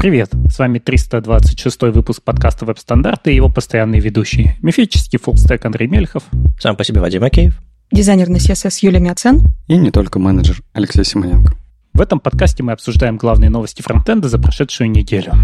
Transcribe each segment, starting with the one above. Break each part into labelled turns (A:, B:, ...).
A: Привет, с вами 326 выпуск подкаста «Веб-стандарты» и его постоянные ведущие. Мифический фуллстек Андрей Мельхов.
B: Сам по себе Вадим Акеев.
C: Дизайнер на CSS Юлия Мяцен.
D: И не только менеджер Алексей Симоненко.
A: В этом подкасте мы обсуждаем главные новости фронтенда за прошедшую неделю.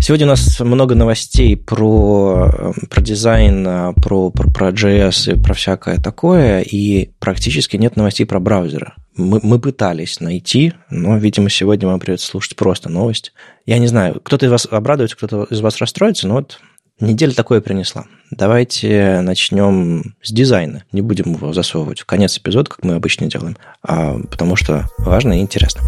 B: Сегодня у нас много новостей про, про дизайн, про, про, про JS и про всякое такое, и практически нет новостей про браузеры. Мы, мы пытались найти, но, видимо, сегодня вам придется слушать просто новость. Я не знаю, кто-то из вас обрадуется, кто-то из вас расстроится, но вот неделя такое принесла. Давайте начнем с дизайна. Не будем его засовывать в конец эпизода, как мы обычно делаем, а, потому что важно и интересно.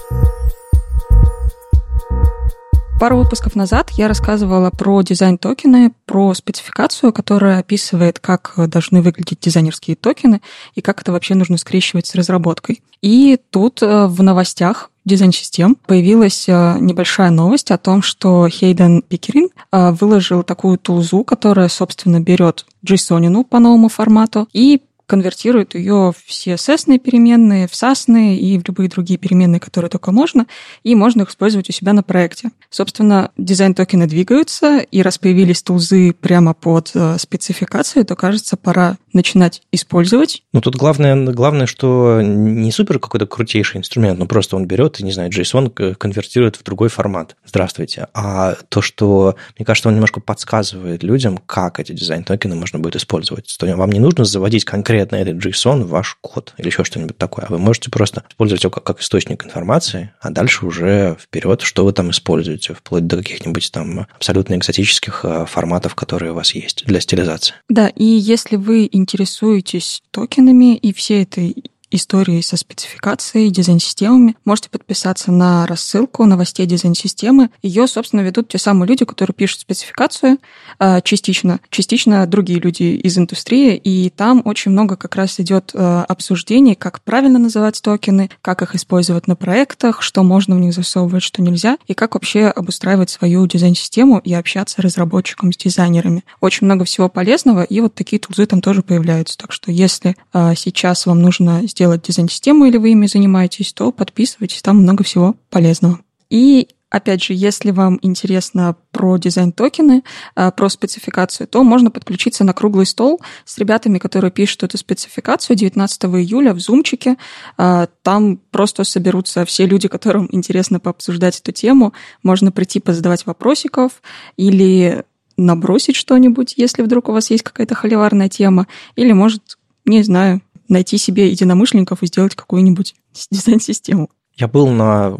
C: Пару выпусков назад я рассказывала про дизайн-токены, про спецификацию, которая описывает, как должны выглядеть дизайнерские токены и как это вообще нужно скрещивать с разработкой. И тут э, в новостях дизайн-систем появилась э, небольшая новость о том, что Хейдон Пикеринг э, выложил такую тулзу, которая, собственно, берет JSON по новому формату и конвертирует ее в CSS переменные, в Sass и в любые другие переменные, которые только можно, и можно их использовать у себя на проекте. Собственно, дизайн-токены двигаются, и раз появились тулзы прямо под э, спецификацию, то, кажется, пора начинать использовать.
B: Ну, тут главное, главное, что не супер какой-то крутейший инструмент, ну, просто он берет не знаю, JSON конвертирует в другой формат. Здравствуйте. А то, что, мне кажется, он немножко подсказывает людям, как эти дизайн-токены можно будет использовать. То вам не нужно заводить конкретно этот JSON в ваш код или еще что-нибудь такое. А вы можете просто использовать его как, как источник информации, а дальше уже вперед, что вы там используете, вплоть до каких-нибудь там абсолютно экзотических э, форматов, которые у вас есть для стилизации.
C: Да, и если вы интересуетесь токенами и всей этой истории со спецификацией, дизайн-системами, можете подписаться на рассылку новостей дизайн-системы. Ее, собственно, ведут те самые люди, которые пишут спецификацию а, частично, частично другие люди из индустрии, и там очень много как раз идет а, обсуждений, как правильно называть токены, как их использовать на проектах, что можно в них засовывать, что нельзя, и как вообще обустраивать свою дизайн-систему и общаться разработчикам с дизайнерами. Очень много всего полезного, и вот такие тулзы там тоже появляются. Так что если а, сейчас вам нужно сделать делать дизайн-систему или вы ими занимаетесь, то подписывайтесь, там много всего полезного. И Опять же, если вам интересно про дизайн-токены, э, про спецификацию, то можно подключиться на круглый стол с ребятами, которые пишут эту спецификацию 19 июля в зумчике. Э, там просто соберутся все люди, которым интересно пообсуждать эту тему. Можно прийти позадавать вопросиков или набросить что-нибудь, если вдруг у вас есть какая-то холиварная тема, или, может, не знаю, найти себе единомышленников и сделать какую-нибудь дизайн-систему.
B: Я был на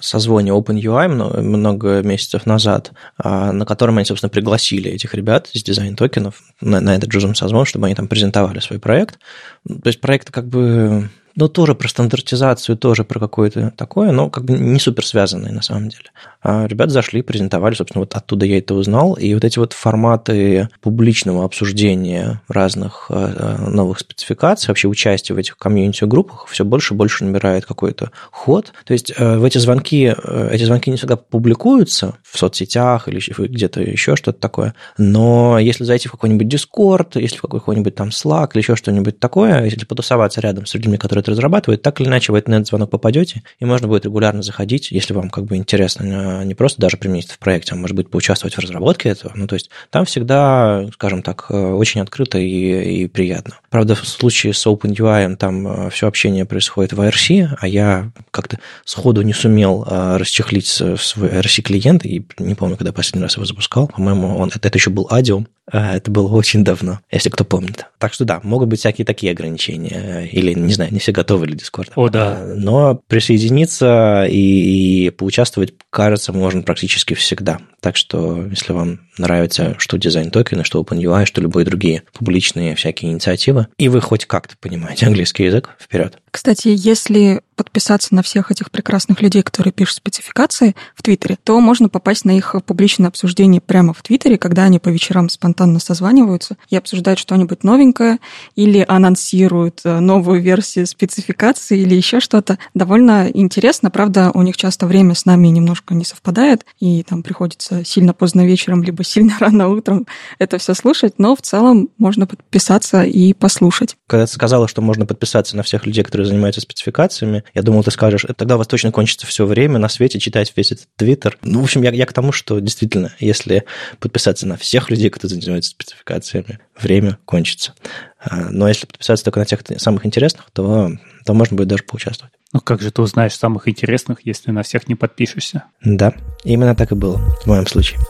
B: созвоне OpenUI много месяцев назад, а, на котором они, собственно, пригласили этих ребят из дизайн-токенов на, на этот Джузом созвон, чтобы они там презентовали свой проект. То есть проект как бы ну, тоже про стандартизацию, тоже про какое-то такое, но как бы не супер связанное на самом деле. А ребята зашли, презентовали, собственно, вот оттуда я это узнал, и вот эти вот форматы публичного обсуждения разных э, новых спецификаций, вообще участие в этих комьюнити-группах все больше и больше набирает какой-то ход. То есть э, в эти звонки, э, эти звонки не всегда публикуются в соцсетях или где-то еще что-то такое, но если зайти в какой-нибудь Discord, если в какой-нибудь там Slack или еще что-нибудь такое, если потусоваться рядом с людьми, которые разрабатывает, так или иначе на этот звонок попадете, и можно будет регулярно заходить, если вам как бы интересно не просто даже применить в проекте, а может быть поучаствовать в разработке этого. Ну, то есть там всегда, скажем так, э, очень открыто и, и приятно. Правда, в случае с OpenUI там э, все общение происходит в IRC, а я как-то сходу не сумел э, расчехлить свой IRC-клиент, и не помню, когда последний раз его запускал. По-моему, он, это, это еще был Adium, это было очень давно, если кто помнит. Так что да, могут быть всякие такие ограничения. Или, не знаю, не все готовы для Discord.
A: О, да.
B: Но присоединиться и, и поучаствовать, кажется, можно практически всегда. Так что, если вам нравится что дизайн токены, что OpenUI, что любые другие публичные всякие инициативы, и вы хоть как-то понимаете английский язык, вперед.
C: Кстати, если подписаться на всех этих прекрасных людей, которые пишут спецификации в Твиттере, то можно попасть на их публичное обсуждение прямо в Твиттере, когда они по вечерам спонтанно созваниваются и обсуждают что-нибудь новенькое или анонсируют э, новую версию спецификации или еще что-то. Довольно интересно, правда, у них часто время с нами немножко не совпадает, и там приходится сильно поздно вечером, либо сильно рано утром это все слушать, но в целом можно подписаться и послушать.
B: Когда ты сказала, что можно подписаться на всех людей, которые занимаются спецификациями, Я думал, ты скажешь, тогда у вас точно кончится все время на свете читать весь этот твиттер. Ну, в общем, я, я к тому, что действительно, если подписаться на всех людей, кто занимается спецификациями, время кончится. А, но если подписаться только на тех самых интересных, то, то можно будет даже поучаствовать.
A: Ну как же ты узнаешь самых интересных, если на всех не подпишешься?
B: Да, именно так и было в моем случае.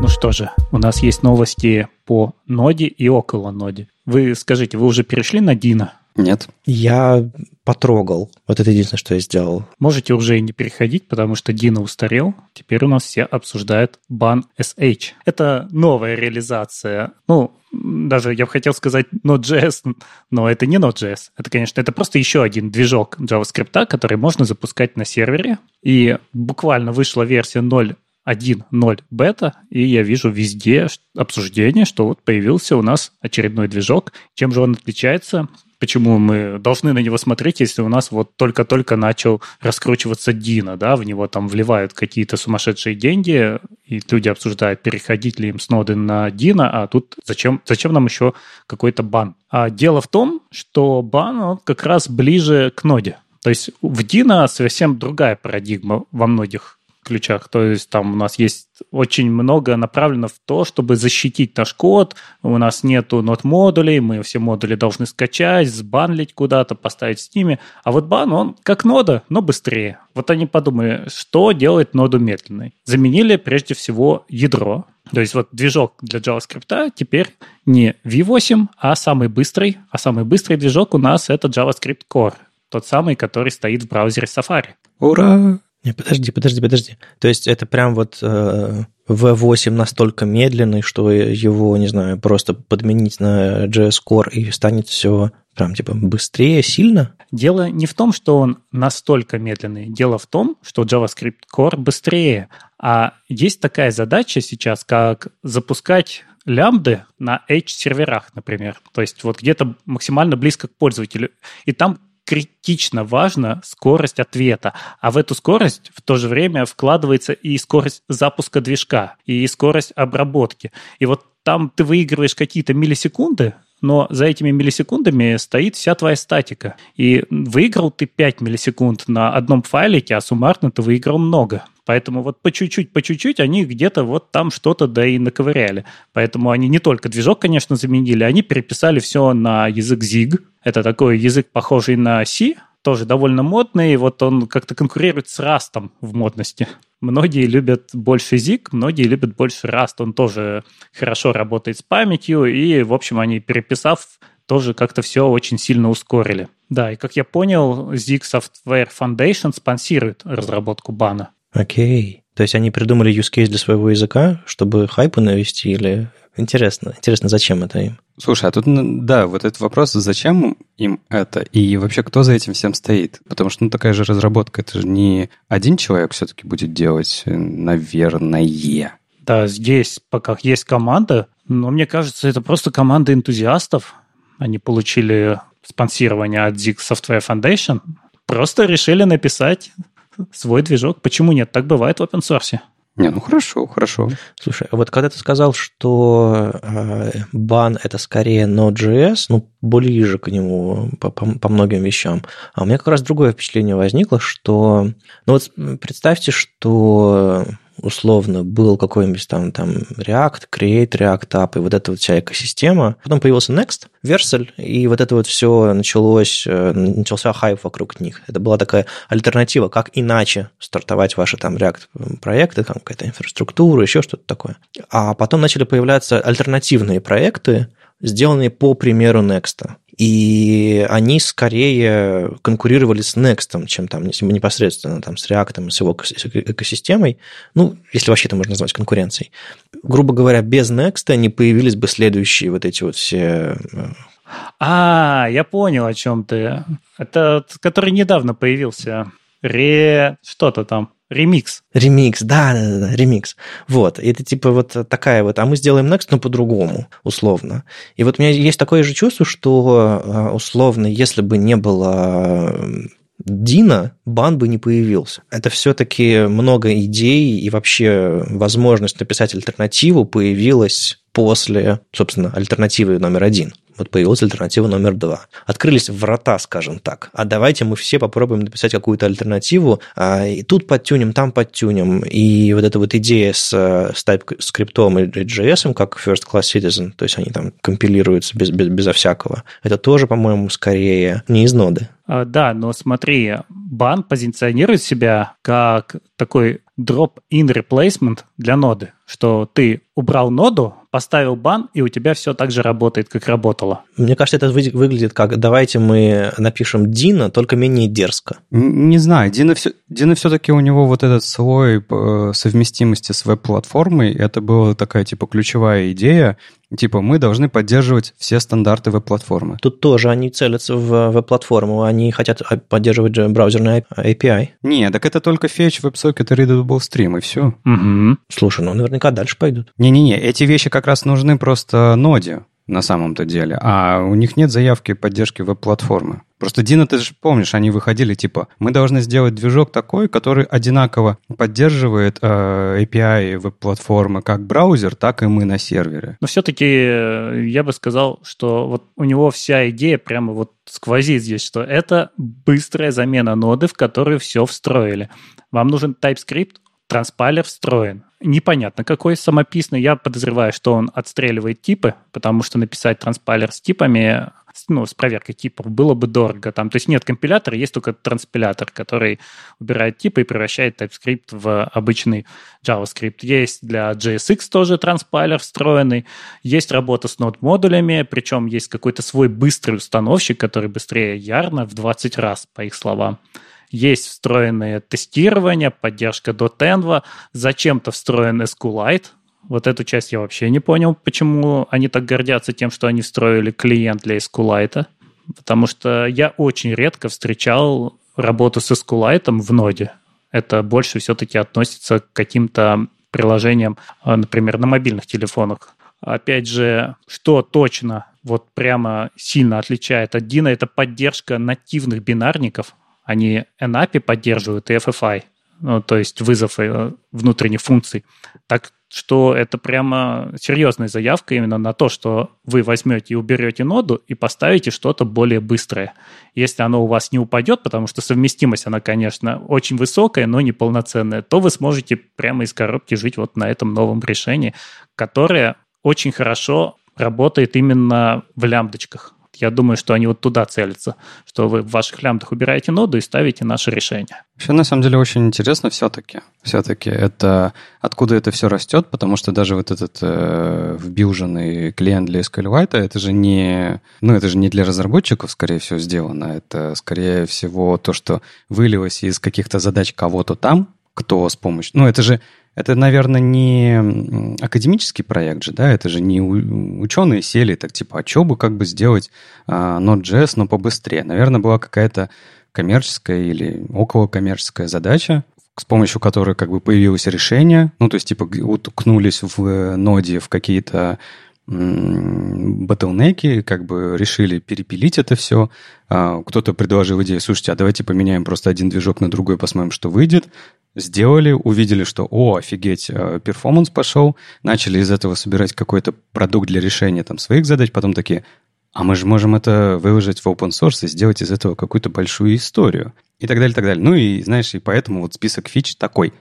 A: Ну что же, у нас есть новости по ноде и около ноде. Вы скажите, вы уже перешли на Дина?
D: Нет.
B: Я потрогал. Вот это единственное, что я сделал.
A: Можете уже и не переходить, потому что Дина устарел. Теперь у нас все обсуждают бан SH. Это новая реализация. Ну, даже я бы хотел сказать Node.js, но это не Node.js. Это, конечно, это просто еще один движок JavaScript, который можно запускать на сервере. И буквально вышла версия 0 1.0 бета, и я вижу везде обсуждение, что вот появился у нас очередной движок. Чем же он отличается? Почему мы должны на него смотреть, если у нас вот только-только начал раскручиваться Дина, да, в него там вливают какие-то сумасшедшие деньги, и люди обсуждают, переходить ли им с ноды на Дина, а тут зачем, зачем нам еще какой-то бан? А дело в том, что бан он как раз ближе к ноде. То есть в Дина совсем другая парадигма во многих ключах. То есть там у нас есть очень много направлено в то, чтобы защитить наш код. У нас нету нод-модулей, мы все модули должны скачать, сбанлить куда-то, поставить в Steam. А вот бан, он как нода, но быстрее. Вот они подумали, что делает ноду медленной. Заменили прежде всего ядро. То есть вот движок для JavaScript теперь не V8, а самый быстрый. А самый быстрый движок у нас это JavaScript Core. Тот самый, который стоит в браузере Safari.
B: Ура! Не, подожди, подожди, подожди. То есть это прям вот э, V8 настолько медленный, что его, не знаю, просто подменить на JS Core и станет все прям типа быстрее, сильно?
A: Дело не в том, что он настолько медленный. Дело в том, что JavaScript Core быстрее. А есть такая задача сейчас, как запускать лямбды на H-серверах, например. То есть вот где-то максимально близко к пользователю. И там критично важна скорость ответа, а в эту скорость в то же время вкладывается и скорость запуска движка, и скорость обработки. И вот там ты выигрываешь какие-то миллисекунды, но за этими миллисекундами стоит вся твоя статика. И выиграл ты 5 миллисекунд на одном файлике, а суммарно ты выиграл много. Поэтому вот по чуть-чуть, по чуть-чуть они где-то вот там что-то да и наковыряли. Поэтому они не только движок, конечно, заменили, они переписали все на язык ZIG. Это такой язык, похожий на C, тоже довольно модный. Вот он как-то конкурирует с Rust в модности. Многие любят больше ZIG, многие любят больше Rust. Он тоже хорошо работает с памятью, и, в общем, они, переписав, тоже как-то все очень сильно ускорили. Да, и как я понял, ZIG Software Foundation спонсирует разработку бана.
B: Окей. То есть они придумали use case для своего языка, чтобы хайпы навести или... Интересно, интересно, зачем это им?
D: Слушай, а тут, да, вот этот вопрос, зачем им это, и вообще кто за этим всем стоит? Потому что, ну, такая же разработка, это же не один человек все-таки будет делать, наверное.
A: Да, здесь пока есть команда, но мне кажется, это просто команда энтузиастов. Они получили спонсирование от Zig Software Foundation, просто решили написать свой движок. Почему нет? Так бывает в open source.
D: Не, ну хорошо, хорошо.
B: Слушай, а вот когда ты сказал, что э, бан это скорее Node.js, ну, ближе к нему по, по, по многим вещам, а у меня как раз другое впечатление возникло, что... Ну вот представьте, что условно был какой-нибудь там, там React, Create, React App, и вот эта вот вся экосистема. Потом появился Next, Vercel, и вот это вот все началось, э, начался хайп вокруг них. Это была такая альтернатива, как иначе стартовать ваши там React проекты, там какая-то инфраструктура, еще что-то такое. А потом начали появляться альтернативные проекты, сделанные по примеру Next и они скорее конкурировали с Next, чем там непосредственно там, с React, с его экосистемой. Ну, если вообще это можно назвать конкуренцией. Грубо говоря, без Next не появились бы следующие вот эти вот все э,
A: а, я понял, о чем ты. Это который недавно появился. Ре... что-то там. Ремикс.
B: Ремикс, да, да, да, ремикс. Вот, это типа вот такая вот, а мы сделаем Next, но по-другому, условно. И вот у меня есть такое же чувство, что а, условно, если бы не было Дина, бан бы не появился. Это все-таки много идей и вообще возможность написать альтернативу появилась после, собственно, альтернативы номер один Вот появилась альтернатива номер два. Открылись врата, скажем так. А давайте мы все попробуем написать какую-то альтернативу, а, и тут подтюнем, там подтюнем. И вот эта вот идея с, с TypeScript и JS, как First Class Citizen, то есть они там компилируются без, без, безо всякого, это тоже, по-моему, скорее не из ноды.
A: А, да, но смотри, бан позиционирует себя как такой drop-in replacement для ноды, что ты убрал ноду, поставил бан, и у тебя все так же работает, как работало.
B: Мне кажется, это выглядит как давайте мы напишем Дина, только менее дерзко.
D: Не знаю, Дина, все, Дина все-таки у него вот этот слой э, совместимости с веб-платформой, это была такая типа ключевая идея, Типа, мы должны поддерживать все стандарты веб-платформы.
B: Тут тоже они целятся в веб-платформу, они хотят поддерживать браузерный API.
D: Не, так это только Fetch, WebSocket и Readable Stream, и все.
B: Угу. Слушай, ну наверняка дальше пойдут.
D: Не-не-не, эти вещи как раз нужны просто ноде на самом-то деле, а у них нет заявки поддержки веб-платформы. Просто, Дина, ты же помнишь, они выходили типа, мы должны сделать движок такой, который одинаково поддерживает э, API веб-платформы как браузер, так и мы на сервере.
A: Но все-таки э, я бы сказал, что вот у него вся идея прямо вот сквозит здесь, что это быстрая замена ноды, в которую все встроили. Вам нужен TypeScript, транспайлер встроен. Непонятно, какой самописный. Я подозреваю, что он отстреливает типы, потому что написать транспайлер с типами, ну, с проверкой типов было бы дорого. Там, то есть нет компилятора, есть только транспилятор, который убирает типы и превращает TypeScript в обычный JavaScript. Есть для JSX тоже транспайлер встроенный, есть работа с нод-модулями, причем есть какой-то свой быстрый установщик, который быстрее Ярна в 20 раз, по их словам есть встроенное тестирование, поддержка .env, зачем-то встроен SQLite. Вот эту часть я вообще не понял, почему они так гордятся тем, что они встроили клиент для SQLite. Потому что я очень редко встречал работу с SQLite в ноде. Это больше все-таки относится к каким-то приложениям, а, например, на мобильных телефонах. Опять же, что точно вот прямо сильно отличает от Dino, это поддержка нативных бинарников они NAPI поддерживают и FFI, ну, то есть вызов э, внутренних функций. Так что это прямо серьезная заявка именно на то, что вы возьмете и уберете ноду и поставите что-то более быстрое. Если оно у вас не упадет, потому что совместимость, она, конечно, очень высокая, но не полноценная, то вы сможете прямо из коробки жить вот на этом новом решении, которое очень хорошо работает именно в лямбдочках. Я думаю, что они вот туда целятся, что вы в ваших лямбдах убираете ноду и ставите наше решение.
D: Вообще, на самом деле, очень интересно все-таки. Все-таки это откуда это все растет, потому что даже вот этот э, вбьюженный клиент для SQLite, это же не, ну, это же не для разработчиков, скорее всего, сделано. Это, скорее всего, то, что вылилось из каких-то задач кого-то там, кто с помощью... Ну, это же это, наверное, не академический проект же, да, это же не ученые сели так типа, а что бы как бы сделать а, Node.js, но побыстрее. Наверное, была какая-то коммерческая или около коммерческая задача, с помощью которой как бы появилось решение, ну, то есть, типа, уткнулись в ноде в какие-то батлнеки, как бы решили перепилить это все. А, кто-то предложил идею, слушайте, а давайте поменяем просто один движок на другой, посмотрим, что выйдет сделали, увидели, что, о, офигеть, э, перформанс пошел, начали из этого собирать какой-то продукт для решения там своих задач, потом такие, а мы же можем это выложить в open source и сделать из этого какую-то большую историю. И так далее, и так далее. Ну и, знаешь, и поэтому вот список фич такой.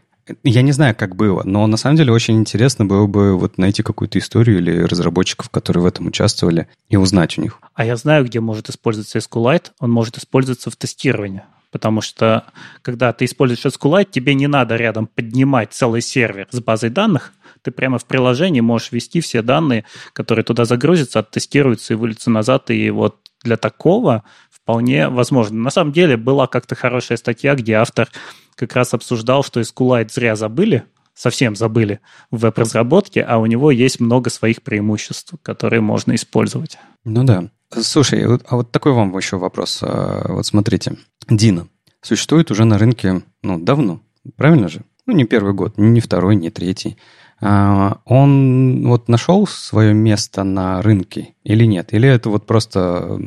D: Я не знаю, как было, но на самом деле очень интересно было бы вот найти какую-то историю или разработчиков, которые в этом участвовали, и узнать у них.
A: А я знаю, где может использоваться SQLite. Он может использоваться в тестировании потому что когда ты используешь SQLite, тебе не надо рядом поднимать целый сервер с базой данных, ты прямо в приложении можешь ввести все данные, которые туда загрузятся, оттестируются и выльются назад, и вот для такого вполне возможно. На самом деле была как-то хорошая статья, где автор как раз обсуждал, что SQLite зря забыли, совсем забыли в веб-разработке, а у него есть много своих преимуществ, которые можно использовать.
D: Ну да. Слушай, а вот такой вам еще вопрос. А, вот смотрите, Дина существует уже на рынке, ну, давно, правильно же? Ну, не первый год, не второй, не третий. А, он вот нашел свое место на рынке или нет? Или это вот просто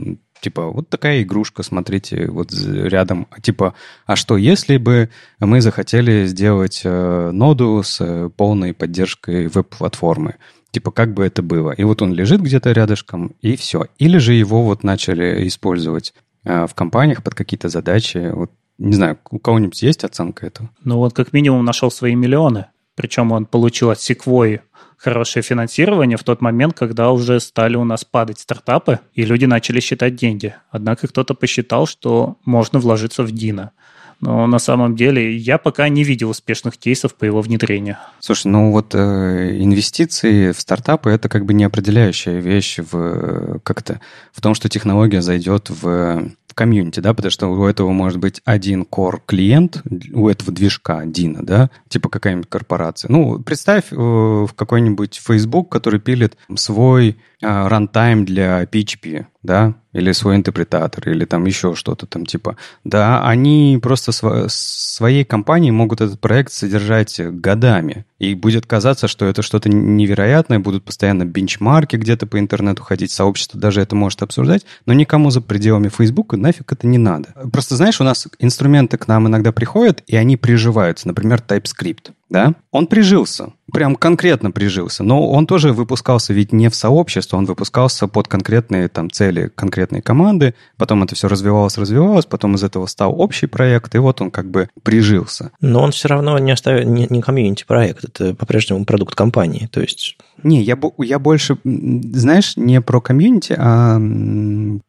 D: типа, вот такая игрушка, смотрите, вот рядом. Типа, а что, если бы мы захотели сделать э, ноду с полной поддержкой веб-платформы? Типа, как бы это было. И вот он лежит где-то рядышком, и все. Или же его вот начали использовать э, в компаниях под какие-то задачи. Вот, не знаю, у кого-нибудь есть оценка этого?
A: Ну вот как минимум нашел свои миллионы. Причем он получил от Sequoia хорошее финансирование в тот момент, когда уже стали у нас падать стартапы, и люди начали считать деньги. Однако кто-то посчитал, что можно вложиться в Дина. Но на самом деле я пока не видел успешных кейсов по его внедрению.
D: Слушай, ну вот э, инвестиции в стартапы это как бы не определяющая вещь в как то в том, что технология зайдет в в комьюнити, да, потому что у этого может быть один core клиент у этого движка Дина, да, типа какая-нибудь корпорация. Ну, представь э, в какой-нибудь Facebook, который пилит свой э, рантайм для PHP, да, или свой интерпретатор, или там еще что-то там типа. Да, они просто сво- своей компании могут этот проект содержать годами. И будет казаться, что это что-то невероятное, будут постоянно бенчмарки где-то по интернету ходить, сообщество даже это может обсуждать, но никому за пределами Facebook нафиг это не надо. Просто знаешь, у нас инструменты к нам иногда приходят, и они приживаются, например, TypeScript да, он прижился, прям конкретно прижился, но он тоже выпускался ведь не в сообщество, он выпускался под конкретные там цели конкретной команды, потом это все развивалось, развивалось, потом из этого стал общий проект, и вот он как бы прижился.
B: Но он все равно не, оставил, не, не комьюнити проект, это по-прежнему продукт компании, то есть...
D: Не, я, я больше, знаешь, не про комьюнити, а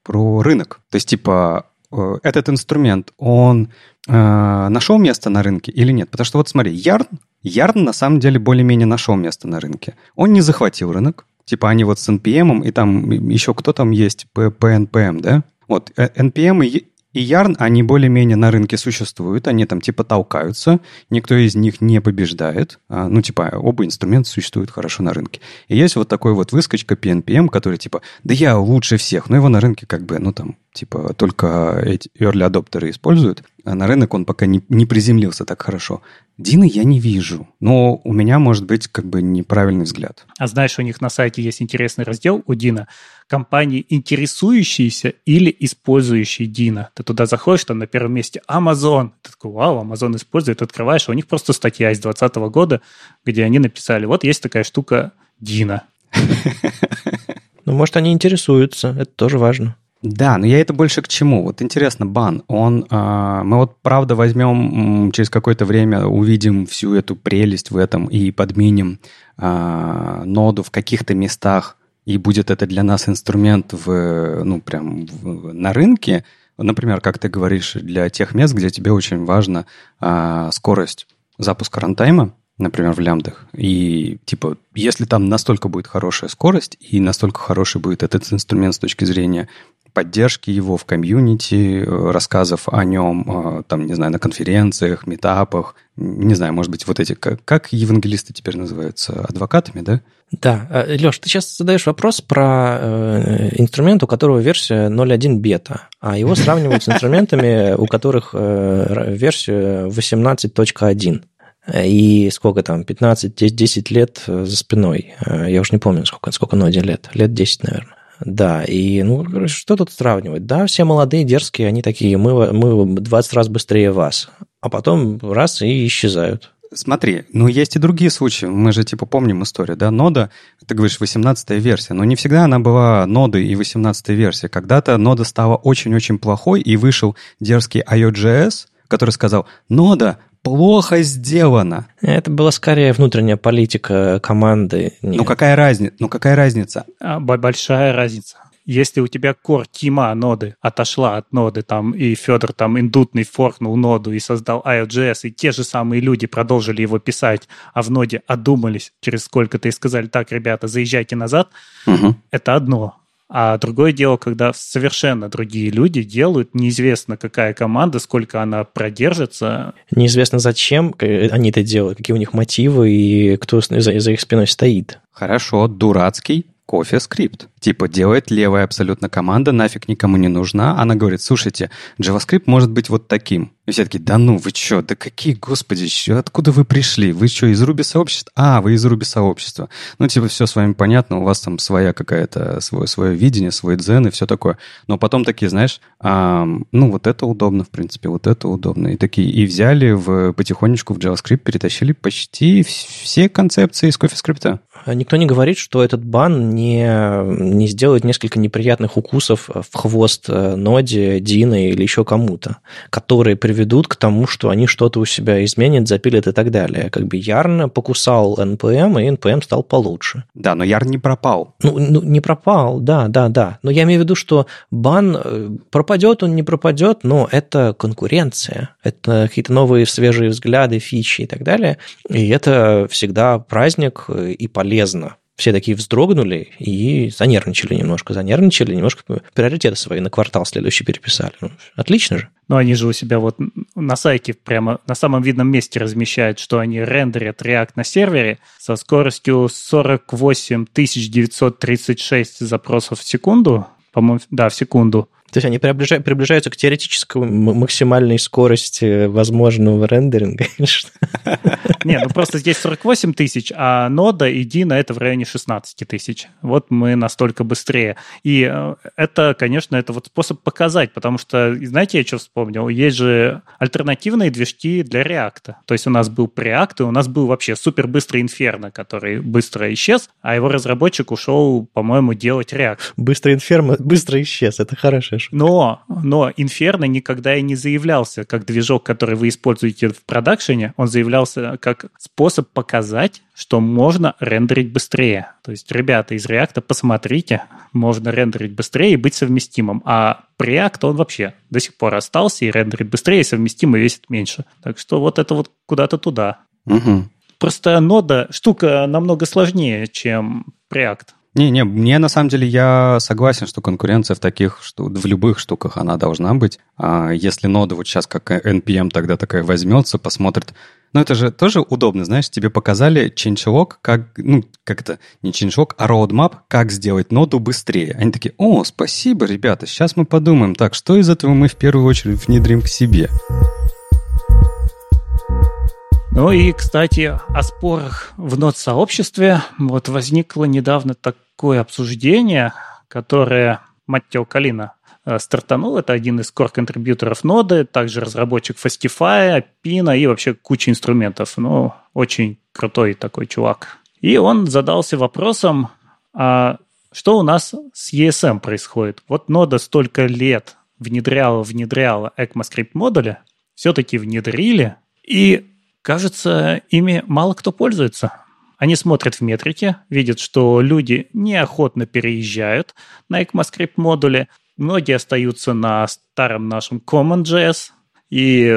D: про рынок. То есть, типа, э, этот инструмент, он э, нашел место на рынке или нет? Потому что вот смотри, Yarn Ярн на самом деле более-менее нашел место на рынке. Он не захватил рынок. Типа они вот с NPM, и там еще кто там есть, PNPM, да? Вот, NPM и и Ярн, они более-менее на рынке существуют, они там типа толкаются, никто из них не побеждает. А, ну, типа, оба инструмента существуют хорошо на рынке. И есть вот такой вот выскочка PNPM, который типа, да я лучше всех, но его на рынке как бы, ну, там, типа, только эти early адоптеры используют, а на рынок он пока не, не приземлился так хорошо. Дина я не вижу, но у меня может быть как бы неправильный взгляд.
A: А знаешь, у них на сайте есть интересный раздел у Дина компании, интересующиеся или использующие Дина. Ты туда заходишь, там на первом месте Amazon. Ты такой, вау, Amazon использует, открываешь, а у них просто статья из 2020 года, где они написали, вот есть такая штука Дина.
B: Ну, может, они интересуются, это тоже важно.
D: Да, но я это больше к чему? Вот интересно, бан, он, э, мы вот правда возьмем через какое-то время, увидим всю эту прелесть в этом и подменим э, ноду в каких-то местах, и будет это для нас инструмент в, ну, прям в, на рынке, например, как ты говоришь, для тех мест, где тебе очень важна э, скорость запуска рантайма, например, в лямбдах. И, типа, если там настолько будет хорошая скорость и настолько хороший будет этот инструмент с точки зрения поддержки его в комьюнити, э, рассказов о нем, э, там, не знаю, на конференциях, метапах, не знаю, может быть, вот эти, как, как евангелисты теперь называются, адвокатами, да?
B: Да. Э, Леш, ты сейчас задаешь вопрос про э, инструмент, у которого версия 0.1 бета, а его сравнивают с инструментами, у которых версия 18.1 и сколько там, 15-10 лет за спиной. Я уж не помню, сколько, сколько один лет. Лет 10, наверное. Да, и ну что тут сравнивать? Да, все молодые, дерзкие, они такие, мы, мы 20 раз быстрее вас. А потом раз и исчезают.
D: Смотри, ну есть и другие случаи. Мы же типа помним историю, да? Нода, ты говоришь, 18 версия, но не всегда она была нодой и 18 версия. Когда-то нода стала очень-очень плохой, и вышел дерзкий IOJS, который сказал, нода, плохо сделано.
B: Это была скорее внутренняя политика команды.
D: Ну какая разница? Ну какая разница?
A: А, большая разница. Если у тебя кор тима ноды отошла от ноды, там, и Федор там индутный форкнул ноду и создал IOJS, и те же самые люди продолжили его писать, а в ноде одумались через сколько-то и сказали, так, ребята, заезжайте назад, угу. это одно. А другое дело, когда совершенно другие люди делают, неизвестно какая команда, сколько она продержится.
B: Неизвестно зачем они это делают, какие у них мотивы и кто за, за их спиной стоит.
D: Хорошо, дурацкий кофе скрипт. Типа делает левая абсолютно команда, нафиг никому не нужна. Она говорит, слушайте, JavaScript может быть вот таким. И все такие, да ну, вы что, да какие, господи, чё, откуда вы пришли? Вы что, из Руби сообщества? А, вы из Руби сообщества. Ну, типа, все с вами понятно, у вас там своя какая-то, свое, свое видение, свой дзен и все такое. Но потом такие, знаешь, а, ну, вот это удобно, в принципе, вот это удобно. И такие, и взяли в, потихонечку в JavaScript, перетащили почти все концепции из CoffeeScript.
B: А никто не говорит, что этот бан не, не сделает несколько неприятных укусов в хвост э, ноде, Дина или еще кому-то, которые приведут к тому, что они что-то у себя изменят, запилят и так далее. Как бы Ярн покусал NPM, и NPM стал получше.
D: Да, но Ярн не пропал.
B: Ну, ну, не пропал, да, да, да. Но я имею в виду, что бан э, пропадет, он не пропадет, но это конкуренция. Это какие-то новые свежие взгляды, фичи и так далее. И это всегда праздник и полезно все такие вздрогнули и занервничали немножко, занервничали, немножко приоритеты свои на квартал следующий переписали. Ну, отлично же.
A: Ну, они же у себя вот на сайте прямо на самом видном месте размещают, что они рендерят React на сервере со скоростью 48 936 запросов в секунду, по-моему, да, в секунду.
B: То есть они приближаются, приближаются к теоретической максимальной скорости возможного рендеринга?
A: Не, ну просто здесь 48 тысяч, а нода и Дина это в районе 16 тысяч. Вот мы настолько быстрее. И э, это, конечно, это вот способ показать, потому что, знаете, я что вспомнил? Есть же альтернативные движки для React. То есть у нас был Preact, и у нас был вообще супер быстрый Inferno, который быстро исчез, а его разработчик ушел, по-моему, делать React.
B: Быстро Inferno быстро исчез, это хорошо
A: конечно. Но, но Inferno никогда и не заявлялся как движок, который вы используете в продакшене. Он заявлялся как способ показать, что можно рендерить быстрее. То есть, ребята из React, посмотрите, можно рендерить быстрее и быть совместимым. А React, он вообще до сих пор остался и рендерит быстрее, и совместимо весит меньше. Так что вот это вот куда-то туда.
D: Угу.
A: Просто нода штука намного сложнее, чем React.
D: Не-не, мне на самом деле я согласен, что конкуренция в таких, что в любых штуках она должна быть. А если нода вот сейчас как NPM тогда такая возьмется, посмотрит. Но это же тоже удобно, знаешь, тебе показали changelog, как, ну, как это, не changelog, а roadmap, как сделать ноду быстрее. Они такие, о, спасибо, ребята, сейчас мы подумаем, так, что из этого мы в первую очередь внедрим к себе.
A: Ну и, кстати, о спорах в нод-сообществе. Вот возникло недавно такое обсуждение, которое Маттео Калина э, стартанул. Это один из core-контрибьюторов ноды, также разработчик Fastify, Pina и вообще куча инструментов. Ну, очень крутой такой чувак. И он задался вопросом, а что у нас с ESM происходит? Вот нода столько лет внедряла, внедряла ECMAScript модули, все-таки внедрили, и Кажется, ими мало кто пользуется. Они смотрят в метрике, видят, что люди неохотно переезжают на ECMAScript модули, многие остаются на старом нашем CommonJS, и,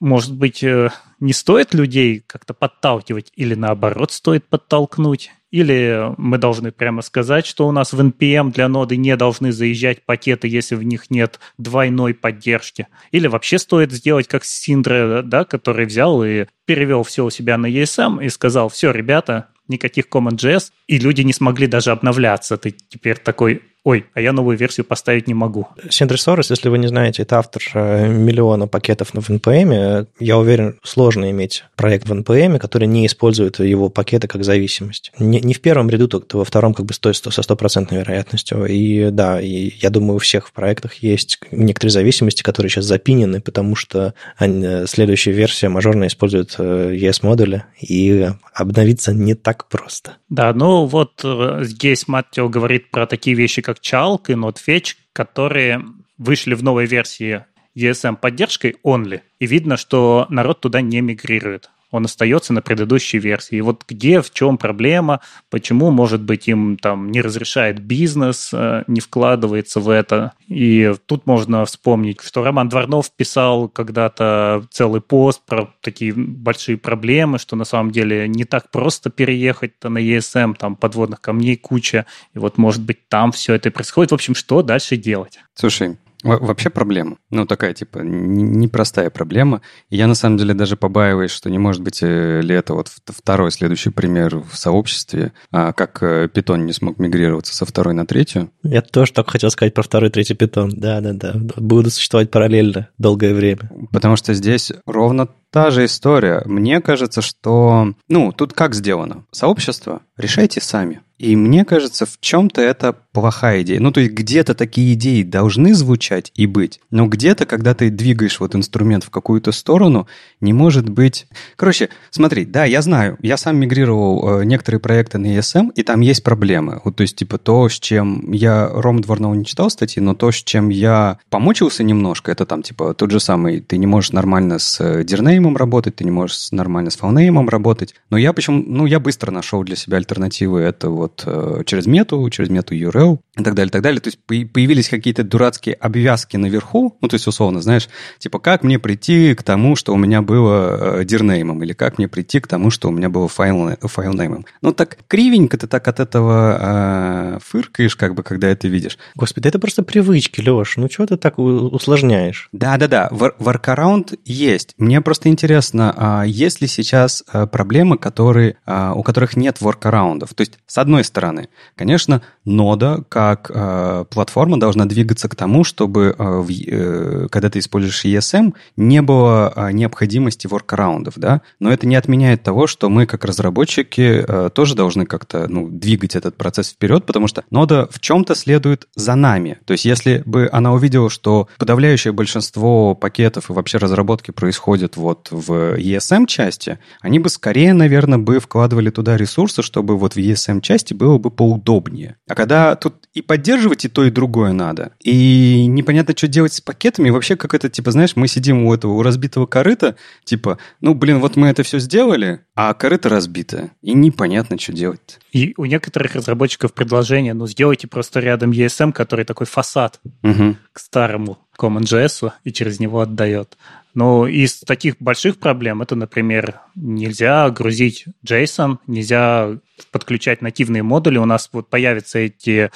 A: может быть, э, не стоит людей как-то подталкивать, или наоборот стоит подтолкнуть, или мы должны прямо сказать, что у нас в NPM для ноды не должны заезжать пакеты, если в них нет двойной поддержки. Или вообще стоит сделать как Синдре, да, который взял и перевел все у себя на ESM и сказал, все, ребята, никаких CommonJS, и люди не смогли даже обновляться. Ты теперь такой, ой, а я новую версию поставить не могу.
B: Синдрис Сорос, если вы не знаете, это автор э, миллиона пакетов на NPM. Я уверен, сложно иметь проект в NPM, который не использует его пакеты как зависимость. Не, не в первом ряду, то во втором как бы стоит со стопроцентной вероятностью. И да, и я думаю, у всех в проектах есть некоторые зависимости, которые сейчас запинены, потому что они, следующая версия мажорно использует э, ES-модули, и обновиться не так просто.
A: Да, ну вот э, здесь Маттео говорит про такие вещи, как Chalk и NodeFetch, которые вышли в новой версии ESM поддержкой only, и видно, что народ туда не мигрирует он остается на предыдущей версии. И вот где, в чем проблема, почему, может быть, им там не разрешает бизнес, э, не вкладывается в это. И тут можно вспомнить, что Роман Дворнов писал когда-то целый пост про такие большие проблемы, что на самом деле не так просто переехать-то на ESM, там подводных камней куча, и вот, может быть, там все это происходит. В общем, что дальше делать?
D: Слушай, Вообще проблема. Ну, такая, типа, непростая проблема. И я, на самом деле, даже побаиваюсь, что не может быть э, ли это вот второй следующий пример в сообществе, а как питон э, не смог мигрироваться со второй на третью.
B: Я тоже только хотел сказать про второй третий питон. Да-да-да. Будут существовать параллельно долгое время.
D: Потому что здесь ровно та же история. Мне кажется, что... Ну, тут как сделано? Сообщество решайте сами. И мне кажется, в чем-то это плохая идея. Ну, то есть где-то такие идеи должны звучать и быть, но где-то, когда ты двигаешь вот инструмент в какую-то сторону, не может быть... Короче, смотри, да, я знаю, я сам мигрировал э, некоторые проекты на ESM, и там есть проблемы. Вот, то есть, типа, то, с чем я Ром Дворного не читал статьи, но то, с чем я помучился немножко, это там, типа, тот же самый, ты не можешь нормально с дернеймом работать, ты не можешь нормально с фаунеймом работать. Но я почему... Ну, я быстро нашел для себя альтернативы. Это вот э, через мету, через мету URL и так далее, и так далее. То есть появились какие-то дурацкие обвязки наверху, ну, то есть, условно, знаешь, типа, как мне прийти к тому, что у меня было э, дирнеймом, или как мне прийти к тому, что у меня было файл, файлнеймом. Ну, так кривенько ты так от этого э, фыркаешь, как бы, когда это видишь.
B: Господи, это просто привычки, Леш. Ну, чего ты так усложняешь?
D: Да-да-да, workaround есть. Мне просто интересно, а есть ли сейчас э, проблемы, которые, а, у которых нет воркараундов? То есть, с одной стороны, конечно, нода как э, платформа должна двигаться к тому, чтобы, э, в, э, когда ты используешь ESM, не было э, необходимости воркараундов, да? Но это не отменяет того, что мы, как разработчики, э, тоже должны как-то ну, двигать этот процесс вперед, потому что нода в чем-то следует за нами. То есть, если бы она увидела, что подавляющее большинство пакетов и вообще разработки происходит вот в ESM-части, они бы скорее, наверное, бы вкладывали туда ресурсы, чтобы вот в ESM-части было бы поудобнее. А когда тут и поддерживать и то, и другое надо, и непонятно, что делать с пакетами, и вообще как это, типа, знаешь, мы сидим у этого, у разбитого корыта, типа, ну, блин, вот мы это все сделали, а корыто разбито, и непонятно, что делать.
A: И у некоторых разработчиков предложение, ну, сделайте просто рядом ESM, который такой фасад угу. к старому CommonJS, и через него отдает. Но из таких больших проблем это, например, нельзя грузить JSON, нельзя подключать нативные модули. У нас вот появятся эти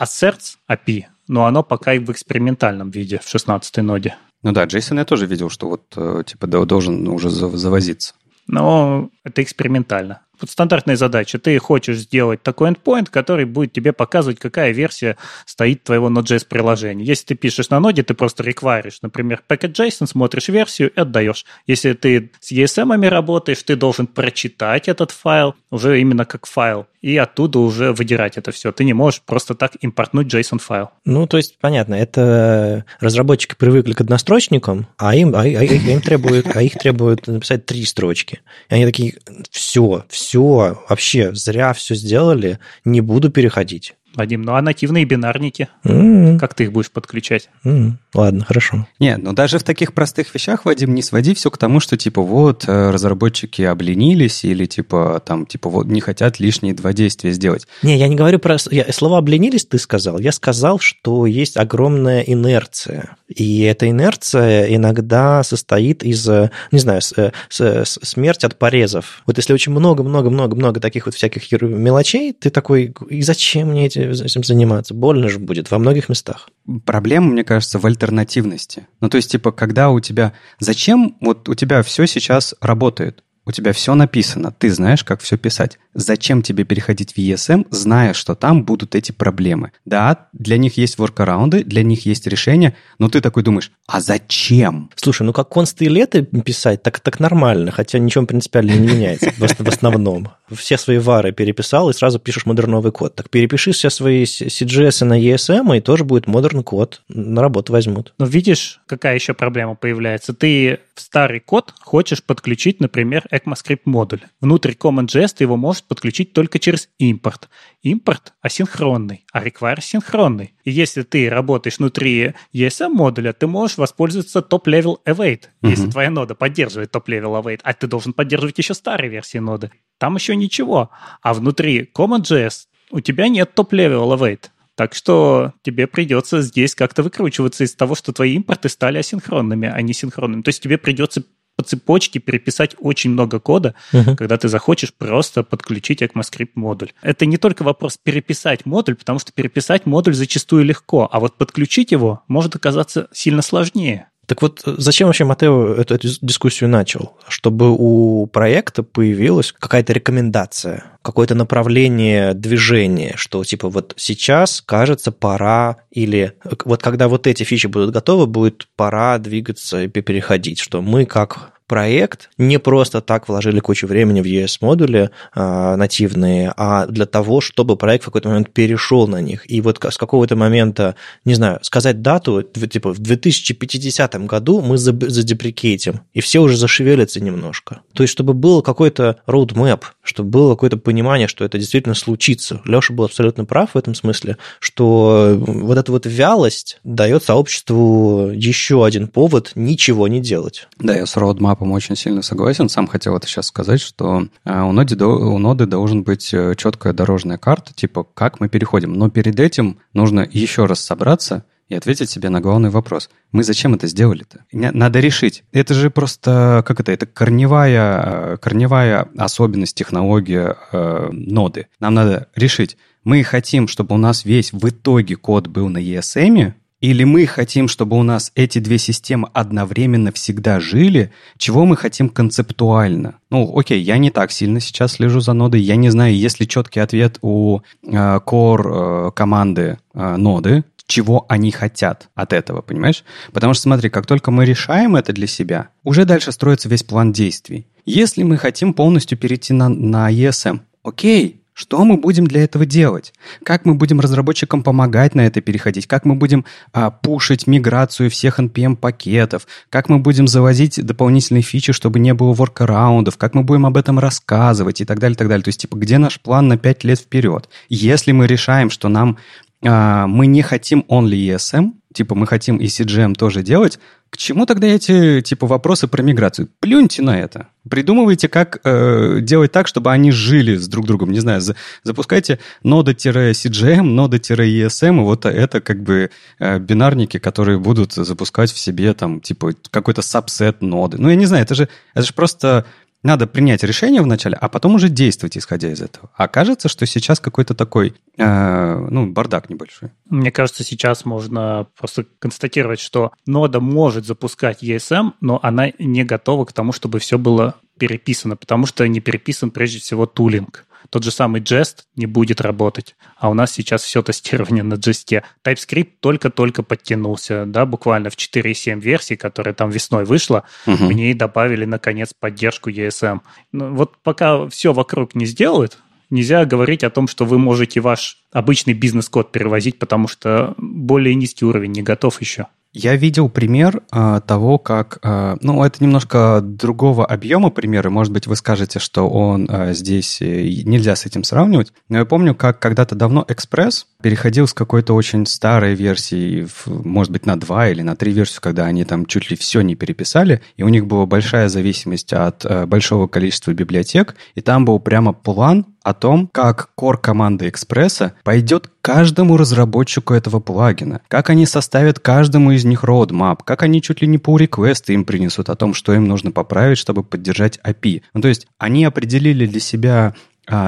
A: asserts API, но оно пока и в экспериментальном виде в 16 ноде.
D: Ну да, JSON я тоже видел, что вот э, типа должен уже завозиться.
A: Но это экспериментально вот стандартная задача. Ты хочешь сделать такой endpoint, который будет тебе показывать, какая версия стоит твоего Node.js приложения. Если ты пишешь на ноде, ты просто requires, например, package.json, смотришь версию и отдаешь. Если ты с ESM работаешь, ты должен прочитать этот файл уже именно как файл и оттуда уже выдирать это все. Ты не можешь просто так импортнуть JSON-файл.
B: Ну, то есть, понятно, это разработчики привыкли к однострочникам, а им, а, а, им требуют, а их требуют написать три строчки. И они такие, все, все, вообще, зря все сделали, не буду переходить.
A: Вадим, ну а нативные бинарники? Mm-hmm. Как ты их будешь подключать?
B: Mm-hmm. Ладно, хорошо.
D: Не, ну даже в таких простых вещах, Вадим, не своди все к тому, что типа вот э, разработчики обленились или типа там типа вот не хотят лишние два действия сделать.
B: Не, я не говорю про... Я, слова обленились ты сказал. Я сказал, что есть огромная инерция. И эта инерция иногда состоит из, э, не знаю, с, э, с, смерть от порезов. Вот если очень много-много-много-много таких вот всяких мелочей, ты такой, и зачем мне эти этим заниматься. Больно же будет во многих местах.
D: Проблема, мне кажется, в альтернативности. Ну, то есть, типа, когда у тебя... Зачем вот у тебя все сейчас работает? У тебя все написано, ты знаешь, как все писать. Зачем тебе переходить в ESM, зная, что там будут эти проблемы? Да, для них есть воркараунды, для них есть решения, но ты такой думаешь, а зачем?
B: Слушай, ну как констейлеты писать, так, так нормально, хотя ничего принципиально не меняется в основном. Все свои вары переписал и сразу пишешь модерновый код. Так перепиши все свои CGS на ESM, и тоже будет модерн код. На работу возьмут.
A: Но видишь, какая еще проблема появляется? Ты в старый код хочешь подключить, например, ECMAScript модуль. Внутрь CommonJS ты его можешь подключить только через импорт. Импорт асинхронный, а require синхронный. И если ты работаешь внутри ESM модуля, ты можешь воспользоваться top-level await, uh-huh. если твоя нода поддерживает top-level await, а ты должен поддерживать еще старые версии ноды. Там еще ничего. А внутри CommonJS у тебя нет top-level await. Так что тебе придется здесь как-то выкручиваться из того, что твои импорты стали асинхронными, а не синхронными. То есть тебе придется по цепочке переписать очень много кода, uh-huh. когда ты захочешь просто подключить ECMAScript модуль. Это не только вопрос переписать модуль, потому что переписать модуль зачастую легко, а вот подключить его может оказаться сильно сложнее.
B: Так вот, зачем вообще Матео эту, эту дискуссию начал? Чтобы у проекта появилась какая-то рекомендация, какое-то направление движения, что типа вот сейчас, кажется, пора, или вот когда вот эти фичи будут готовы, будет пора двигаться и переходить, что мы как проект не просто так вложили кучу времени в ES-модули э, нативные, а для того, чтобы проект в какой-то момент перешел на них. И вот с какого-то момента, не знаю, сказать дату, типа в 2050 году мы задеприкейтим, и все уже зашевелятся немножко. То есть, чтобы был какой-то roadmap, чтобы было какое-то понимание, что это действительно случится. Леша был абсолютно прав в этом смысле, что вот эта вот вялость дает сообществу еще один повод ничего не делать.
D: Да, я с roadmap этапом очень сильно согласен. Сам хотел это сейчас сказать, что а, у ноды, у ноды должен быть э, четкая дорожная карта, типа как мы переходим. Но перед этим нужно еще раз собраться и ответить себе на главный вопрос. Мы зачем это сделали-то? Надо решить. Это же просто, как это, это корневая, э, корневая особенность технологии э, ноды. Нам надо решить, мы хотим, чтобы у нас весь в итоге код был на ESM, или мы хотим, чтобы у нас эти две системы одновременно всегда жили? Чего мы хотим концептуально? Ну, окей, я не так сильно сейчас слежу за нодой. Я не знаю, есть ли четкий ответ у э, core э, команды э, ноды, чего они хотят от этого, понимаешь? Потому что смотри, как только мы решаем это для себя, уже дальше строится весь план действий. Если мы хотим полностью перейти на, на ESM, окей, что мы будем для этого делать? Как мы будем разработчикам помогать на это переходить? Как мы будем а, пушить миграцию всех NPM-пакетов? Как мы будем завозить дополнительные фичи, чтобы не было воркараундов? Как мы будем об этом рассказывать и так далее, и так далее? То есть, типа, где наш план на 5 лет вперед? Если мы решаем, что нам а, мы не хотим only ESM, типа мы хотим и CGM тоже делать, к чему тогда эти типа вопросы про миграцию? Плюньте на это. Придумывайте, как э, делать так, чтобы они жили с друг другом. Не знаю, за, запускайте нода-CGM, нода-ESM, и вот это как бы э, бинарники, которые будут запускать в себе там типа какой-то сабсет ноды. Ну, я не знаю, это же, это же просто надо принять решение вначале, а потом уже действовать, исходя из этого. А кажется, что сейчас какой-то такой, э, ну, бардак небольшой.
A: Мне кажется, сейчас можно просто констатировать, что нода может запускать ESM, но она не готова к тому, чтобы все было переписано, потому что не переписан прежде всего тулинг тот же самый Jest не будет работать. А у нас сейчас все тестирование на Jest. TypeScript только-только подтянулся, да, буквально в 4.7 версии, которая там весной вышла, угу. в ней добавили, наконец, поддержку ESM. Ну, вот пока все вокруг не сделают, нельзя говорить о том, что вы можете ваш обычный бизнес-код перевозить, потому что более низкий уровень не готов еще.
D: Я видел пример а, того, как... А, ну, это немножко другого объема примеры. Может быть, вы скажете, что он а, здесь... Э, нельзя с этим сравнивать. Но я помню, как когда-то давно Экспресс переходил с какой-то очень старой версии, в, может быть, на два или на три версию, когда они там чуть ли все не переписали, и у них была большая зависимость от а, большого количества библиотек, и там был прямо план о том, как core команда Экспресса пойдет каждому разработчику этого плагина, как они составят каждому из них roadmap, как они чуть ли не по реквесты им принесут о том, что им нужно поправить, чтобы поддержать API. Ну, то есть они определили для себя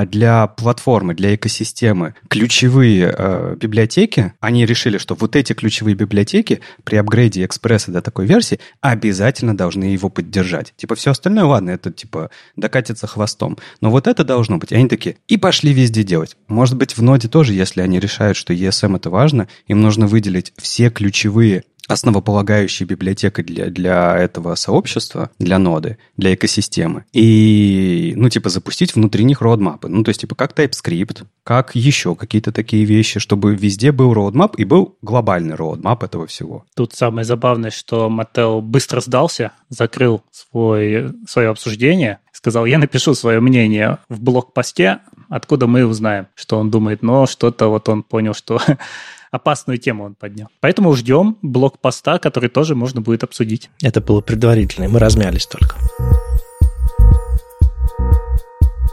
D: для платформы, для экосистемы ключевые э, библиотеки, они решили, что вот эти ключевые библиотеки при апгрейде экспресса до такой версии обязательно должны его поддержать. Типа все остальное, ладно, это типа докатится хвостом. Но вот это должно быть. Они такие, и пошли везде делать. Может быть, в ноде тоже, если они решают, что ESM это важно, им нужно выделить все ключевые основополагающей библиотекой для, для этого сообщества, для ноды, для экосистемы. И, ну, типа, запустить внутри них роудмапы. Ну, то есть, типа, как TypeScript, как еще какие-то такие вещи, чтобы везде был роудмап и был глобальный роудмап этого всего.
A: Тут самое забавное, что Mattel быстро сдался, закрыл свой, свое обсуждение, сказал, я напишу свое мнение в блог-посте, откуда мы узнаем, что он думает, но что-то вот он понял, что опасную тему он поднял. Поэтому ждем блок-поста, который тоже можно будет обсудить.
B: Это было предварительно, мы размялись только.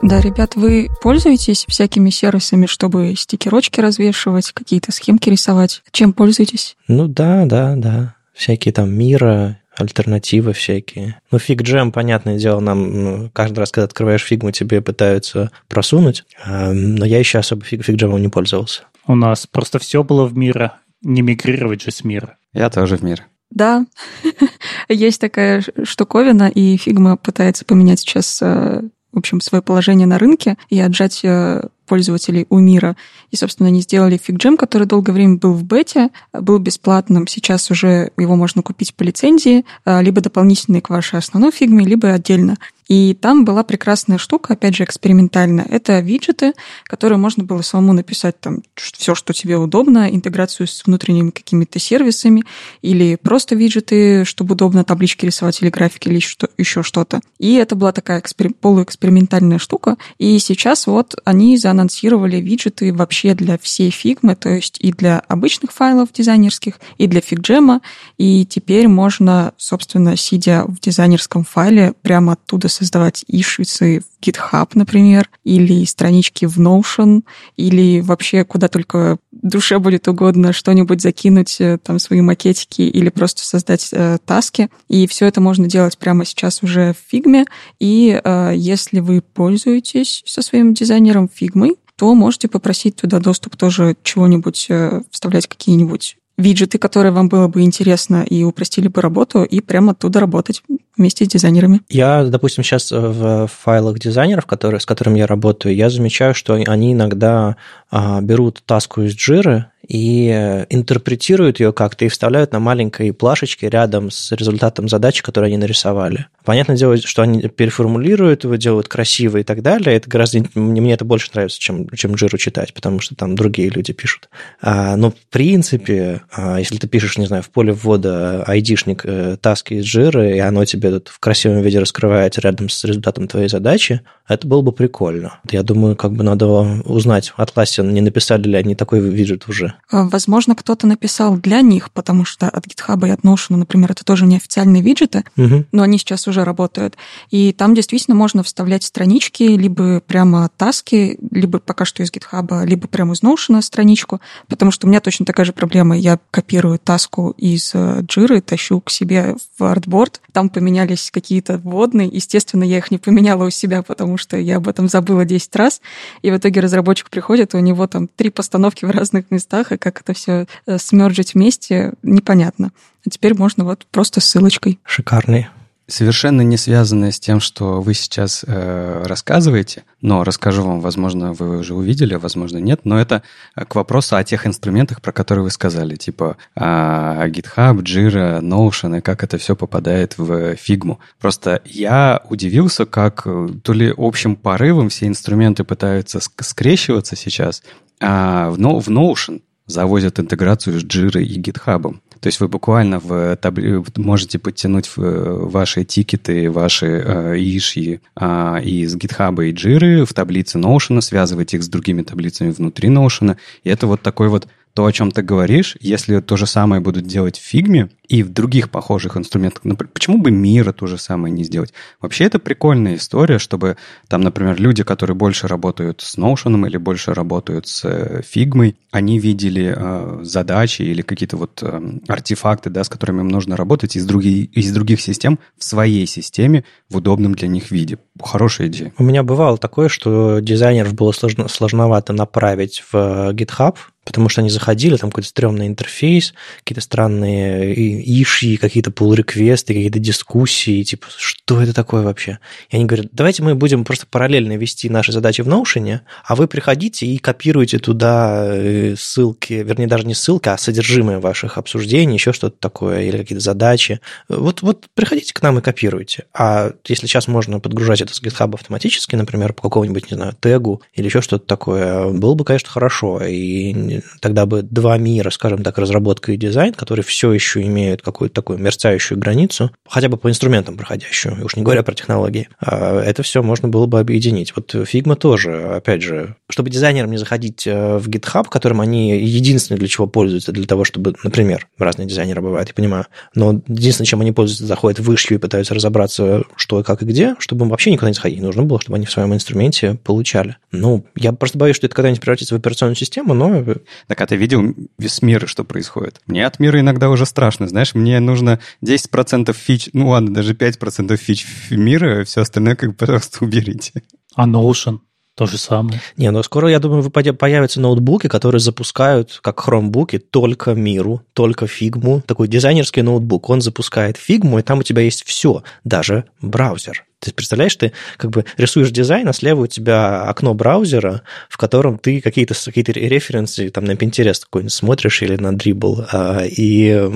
C: Да, ребят, вы пользуетесь всякими сервисами, чтобы стикерочки развешивать, какие-то схемки рисовать? Чем пользуетесь?
B: Ну да, да, да. Всякие там мира, альтернативы всякие. Ну, фиг джем, понятное дело, нам ну, каждый раз, когда открываешь фигму, тебе пытаются просунуть, а, но я еще особо фиг, фиг джемом не пользовался.
A: У нас просто все было в мира, не мигрировать же с мира.
D: Я тоже в мир.
C: Да, есть такая штуковина, и Figma пытается поменять сейчас, э, в общем, свое положение на рынке и отжать э, пользователей у мира. И, собственно, они сделали FigJam, который долгое время был в бете, был бесплатным. Сейчас уже его можно купить по лицензии, э, либо дополнительный к вашей основной фигме, либо отдельно. И там была прекрасная штука, опять же, экспериментальная. Это виджеты, которые можно было самому написать там все, что тебе удобно, интеграцию с внутренними какими-то сервисами, или просто виджеты, чтобы удобно таблички рисовать или графики, или что, еще что-то. И это была такая экспер... полуэкспериментальная штука. И сейчас вот они заанонсировали виджеты вообще для всей фигмы, то есть и для обычных файлов дизайнерских, и для фигджема. И теперь можно, собственно, сидя в дизайнерском файле, прямо оттуда создавать ишицы в GitHub, например, или странички в Notion, или вообще куда только душе будет угодно что-нибудь закинуть, э, там, свои макетики, или просто создать э, таски. И все это можно делать прямо сейчас уже в фигме. И э, если вы пользуетесь со своим дизайнером фигмой, то можете попросить туда доступ тоже чего-нибудь, э, вставлять какие-нибудь виджеты, которые вам было бы интересно и упростили бы работу, и прямо оттуда работать вместе с дизайнерами.
B: Я, допустим, сейчас в файлах дизайнеров, которые, с которыми я работаю, я замечаю, что они иногда а, берут таску из джиры и интерпретируют ее как-то и вставляют на маленькой плашечке рядом с результатом задачи, которую они нарисовали. Понятное дело, что они переформулируют его, делают красиво и так далее. Это гораздо... Мне, мне это больше нравится, чем, чем джиру читать, потому что там другие люди пишут. А, но в принципе, а, если ты пишешь, не знаю, в поле ввода айдишник э, таски из джиры, и оно тебе тут в красивом виде раскрывается рядом с результатом твоей задачи, это было бы прикольно. Я думаю, как бы надо узнать, Atlassian не написали ли они такой виджет уже.
C: Э, возможно, кто-то написал для них, потому что от GitHub и от Notion, например, это тоже неофициальные виджеты, угу. но они сейчас уже работают. И там действительно можно вставлять странички, либо прямо таски, либо пока что из GitHub, либо прямо из Notion страничку, потому что у меня точно такая же проблема. Я копирую таску из Jira, э, тащу к себе в артборд, там поменялись какие-то вводные, естественно, я их не поменяла у себя, потому что я об этом забыла 10 раз, и в итоге разработчик приходит, у него там три постановки в разных местах, и как это все э, смерджить вместе, непонятно. А теперь можно вот просто ссылочкой.
B: Шикарный
D: совершенно не связанное с тем, что вы сейчас э, рассказываете, но расскажу вам, возможно, вы уже увидели, возможно, нет, но это к вопросу о тех инструментах, про которые вы сказали, типа э, GitHub, Jira, Notion, и как это все попадает в фигму. Просто я удивился, как э, то ли общим порывом все инструменты пытаются скрещиваться сейчас, а в, в Notion завозят интеграцию с Jira и GitHub. То есть вы буквально в табли... можете подтянуть ваши тикеты, ваши э, иши э, из GitHub и Jira в таблице Notion, связывать их с другими таблицами внутри Notion. И это вот такой вот то, о чем ты говоришь, если то же самое будут делать в фигме и в других похожих инструментах, например, почему бы мира то же самое не сделать? Вообще это прикольная история, чтобы там, например, люди, которые больше работают с Notion или больше работают с фигмой, они видели э, задачи или какие-то вот э, артефакты, да, с которыми им нужно работать из, других из других систем в своей системе в удобном для них виде. Хорошая идея.
B: У меня бывало такое, что дизайнеров было сложно, сложновато направить в GitHub, потому что они заходили, там какой-то стрёмный интерфейс, какие-то странные иши, какие-то pull-реквесты, какие-то дискуссии, типа, что это такое вообще? И они говорят, давайте мы будем просто параллельно вести наши задачи в Notion, а вы приходите и копируете туда э, ссылки, вернее, даже не ссылки, а содержимое ваших обсуждений, еще что-то такое, или какие-то задачи. Вот, вот приходите к нам и копируйте. А если сейчас можно подгружать это с GitHub автоматически, например, по какому-нибудь, не знаю, тегу или еще что-то такое, было бы, конечно, хорошо. И тогда бы два мира, скажем так, разработка и дизайн, которые все еще имеют какую-то такую мерцающую границу, хотя бы по инструментам проходящую, уж не говоря про технологии, а это все можно было бы объединить. Вот Figma тоже, опять же, чтобы дизайнерам не заходить э, в GitHub, которым они единственное для чего пользуются, для того, чтобы, например, разные дизайнеры бывают, я понимаю, но единственное, чем они пользуются, заходят в issue и пытаются разобраться, что, как и где, чтобы им вообще никуда не заходить. Нужно было, чтобы они в своем инструменте получали. Ну, я просто боюсь, что это когда-нибудь превратится в операционную систему, но
D: так, а ты видел весь мир, что происходит? Мне от мира иногда уже страшно, знаешь, мне нужно 10% фич, ну ладно, даже 5% фич мира, все остальное как бы просто уберите.
A: А Notion? То же самое.
B: Не, ну скоро, я думаю, появятся ноутбуки, которые запускают, как хромбуки, только миру, только фигму. Такой дизайнерский ноутбук. Он запускает фигму, и там у тебя есть все, даже браузер. Ты представляешь, ты как бы рисуешь дизайн, а слева у тебя окно браузера, в котором ты какие-то какие референсы там на Pinterest какой-нибудь смотришь или на Dribble. А, и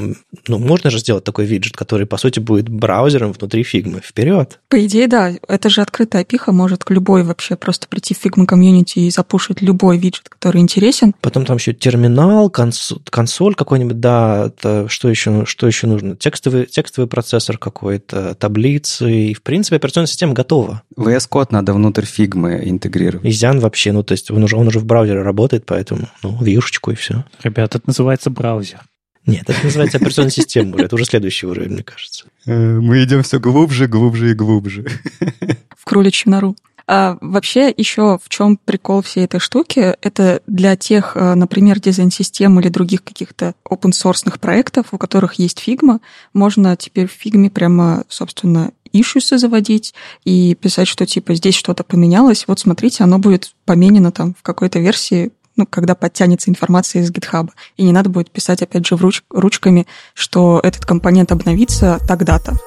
B: ну, можно же сделать такой виджет, который, по сути, будет браузером внутри фигмы. Вперед!
C: По идее, да. Это же открытая пиха, может к любой вообще просто прийти в Figma комьюнити и запушить любой виджет, который интересен.
B: Потом там еще терминал, консоль, консоль какой-нибудь, да, что еще, что еще нужно? Текстовый, текстовый процессор какой-то, таблицы, и, в принципе, операционная система готова.
D: VS Code надо внутрь фигмы интегрировать.
B: Изян вообще, ну, то есть он уже, он уже в браузере работает, поэтому, ну, вьюшечку и все.
A: Ребята, это называется браузер.
B: Нет, это называется операционная система уже. Это уже следующий уровень, мне кажется.
D: Э, мы идем все глубже, глубже и глубже.
C: В кроличью нору. А вообще еще в чем прикол всей этой штуки? Это для тех, э, например, дизайн-систем или других каких-то open-source проектов, у которых есть Figma, можно теперь в Figma прямо, собственно, ишьюсы заводить и писать, что типа здесь что-то поменялось, вот смотрите, оно будет поменено там в какой-то версии ну, когда подтянется информация из GitHub. И не надо будет писать, опять же, руч ручками, что этот компонент обновится тогда-то.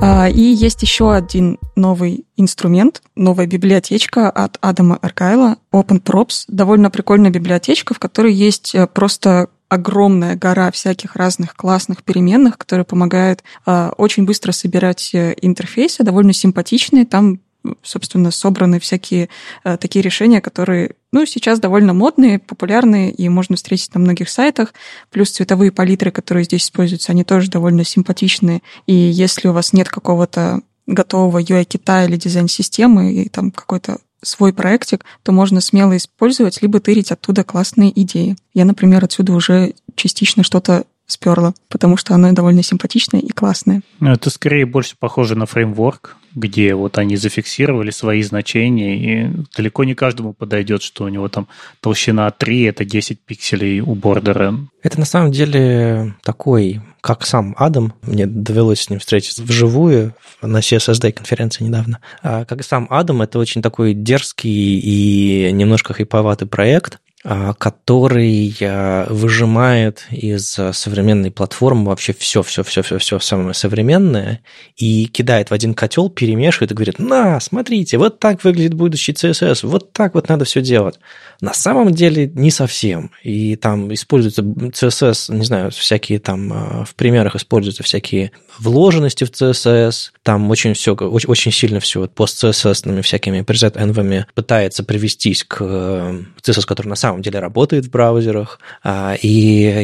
C: А, и есть еще один новый инструмент, новая библиотечка от Адама Аркайла, OpenProps. Довольно прикольная библиотечка, в которой есть э, просто огромная гора всяких разных классных переменных, которые помогают э, очень быстро собирать э, интерфейсы, довольно симпатичные. Там собственно, собраны всякие э, такие решения, которые, ну, сейчас довольно модные, популярные, и можно встретить на многих сайтах. Плюс цветовые палитры, которые здесь используются, они тоже довольно симпатичные. И если у вас нет какого-то готового UI-кита или дизайн-системы, и там какой-то свой проектик, то можно смело использовать, либо тырить оттуда классные идеи. Я, например, отсюда уже частично что-то сперла, потому что оно довольно симпатичное и классное.
A: Ну, это скорее больше похоже на фреймворк, где вот они зафиксировали свои значения, и далеко не каждому подойдет, что у него там толщина 3 – это 10 пикселей у бордера.
B: Это на самом деле такой, как сам Адам, мне довелось с ним встретиться вживую на CSSD конференции недавно. А как сам Адам, это очень такой дерзкий и немножко хайповатый проект, который а, выжимает из а, современной платформы вообще все, все, все, все, все самое современное и кидает в один котел, перемешивает и говорит, на, смотрите, вот так выглядит будущий CSS, вот так вот надо все делать. На самом деле не совсем. И там используется CSS, не знаю, всякие там в примерах используются всякие вложенности в CSS, там очень все, очень, очень сильно все вот пост-CSS всякими preset-env'ами пытается привестись к CSS, который на самом деле работает в браузерах. А, и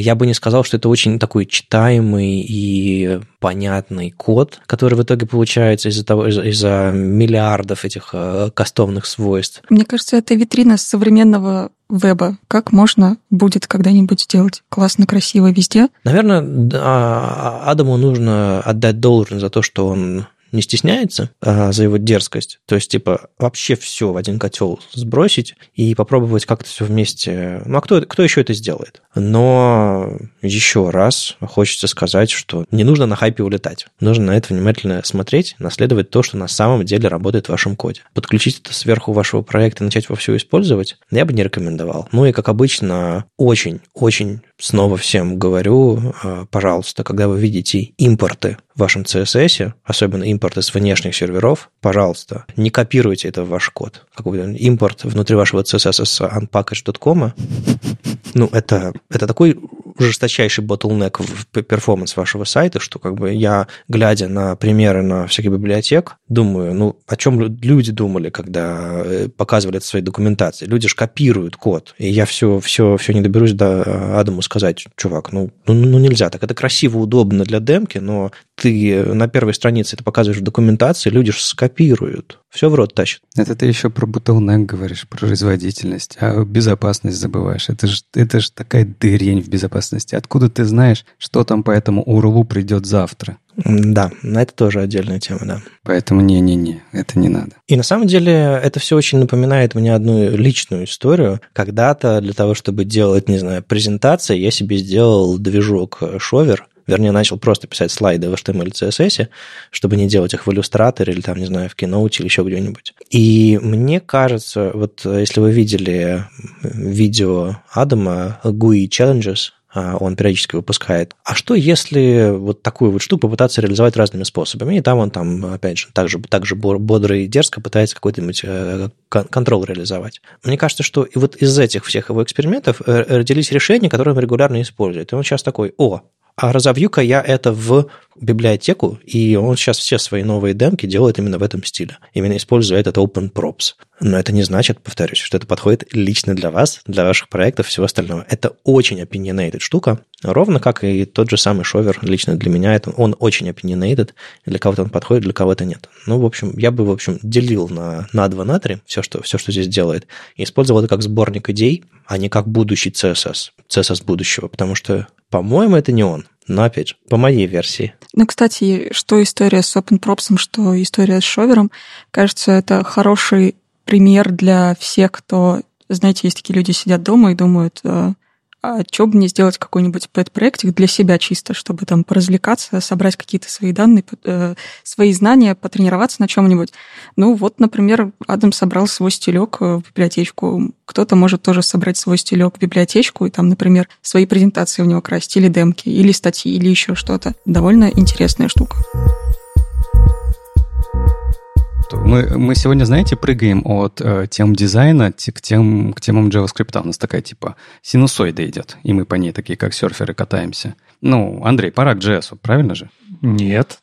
B: я бы не сказал, что это очень такой читаемый и понятный код, который в итоге получается из-за того, из-за, из-за миллиардов этих э, кастомных свойств.
C: Мне кажется, это витрина современного веба. Как можно будет когда-нибудь сделать классно, красиво везде?
B: Наверное, Адаму нужно отдать должное за то, что он не стесняется а, за его дерзкость. То есть, типа, вообще все в один котел сбросить и попробовать как-то все вместе. Ну, а кто, кто еще это сделает? Но еще раз хочется сказать, что не нужно на хайпе улетать. Нужно на это внимательно смотреть, наследовать то, что на самом деле работает в вашем коде. Подключить это сверху вашего проекта и начать во все использовать я бы не рекомендовал. Ну и, как обычно, очень-очень снова всем говорю, а, пожалуйста, когда вы видите импорты вашем CSS, особенно импорты с внешних серверов, пожалуйста, не копируйте это в ваш код. Какой-то импорт внутри вашего CSS с unpackage.com, ну, это, это такой жесточайший bottleneck в перформанс вашего сайта, что как бы я, глядя на примеры на всяких библиотек, думаю, ну, о чем люди думали, когда э, показывали это в своей документации. Люди же копируют код. И я все, все, все не доберусь до Адаму сказать, чувак, ну, ну, ну нельзя так. Это красиво, удобно для демки, но ты на первой странице это показываешь в документации, люди же скопируют. Все в рот тащат.
D: Это ты еще про bottleneck говоришь, про производительность, а безопасность забываешь. Это же это ж такая дырень в безопасности. Откуда ты знаешь, что там по этому урлу придет завтра?
B: Да, это тоже отдельная тема, да.
D: Поэтому не-не-не, это не надо.
B: И на самом деле это все очень напоминает мне одну личную историю. Когда-то для того, чтобы делать, не знаю, презентации, я себе сделал движок Шовер, Вернее, начал просто писать слайды в HTML CSS, чтобы не делать их в иллюстраторе или там, не знаю, в Keynote или еще где-нибудь. И мне кажется, вот если вы видели видео Адама GUI Challenges, а, он периодически выпускает. А что, если вот такую вот штуку попытаться реализовать разными способами? И там он там, опять же, также, также бодро и дерзко пытается какой-нибудь э, контрол реализовать. Мне кажется, что и вот из этих всех его экспериментов э, родились решения, которые он регулярно использует. И он сейчас такой, о, а разовью-ка я это в библиотеку, и он сейчас все свои новые демки делает именно в этом стиле, именно используя этот open props. Но это не значит, повторюсь, что это подходит лично для вас, для ваших проектов всего остального. Это очень opinionated штука, ровно как и тот же самый шовер лично для меня. Это, он очень opinionated, для кого-то он подходит, для кого-то нет. Ну, в общем, я бы, в общем, делил на, на 2, на 3 все, что, все, что здесь делает, и использовал это как сборник идей, а не как будущий CSS, CSS будущего, потому что, по-моему, это не он. Но, опять же, по моей версии.
C: Ну, кстати, что история с OpenProps, что история с шовером, кажется, это хороший пример для всех, кто, знаете, есть такие люди, сидят дома и думают, э, а что бы мне сделать какой-нибудь пэт-проектик для себя чисто, чтобы там поразвлекаться, собрать какие-то свои данные, э, свои знания, потренироваться на чем-нибудь. Ну вот, например, Адам собрал свой стилек э, в библиотечку. Кто-то может тоже собрать свой стилек в библиотечку и там, например, свои презентации в него красить, или демки, или статьи, или еще что-то. Довольно интересная штука
D: что мы, мы сегодня, знаете, прыгаем от э, тем дизайна к, тем, к темам JavaScript. У нас такая типа синусоида идет, и мы по ней такие, как серферы, катаемся. Ну, Андрей, пора к JS, правильно же?
A: Нет,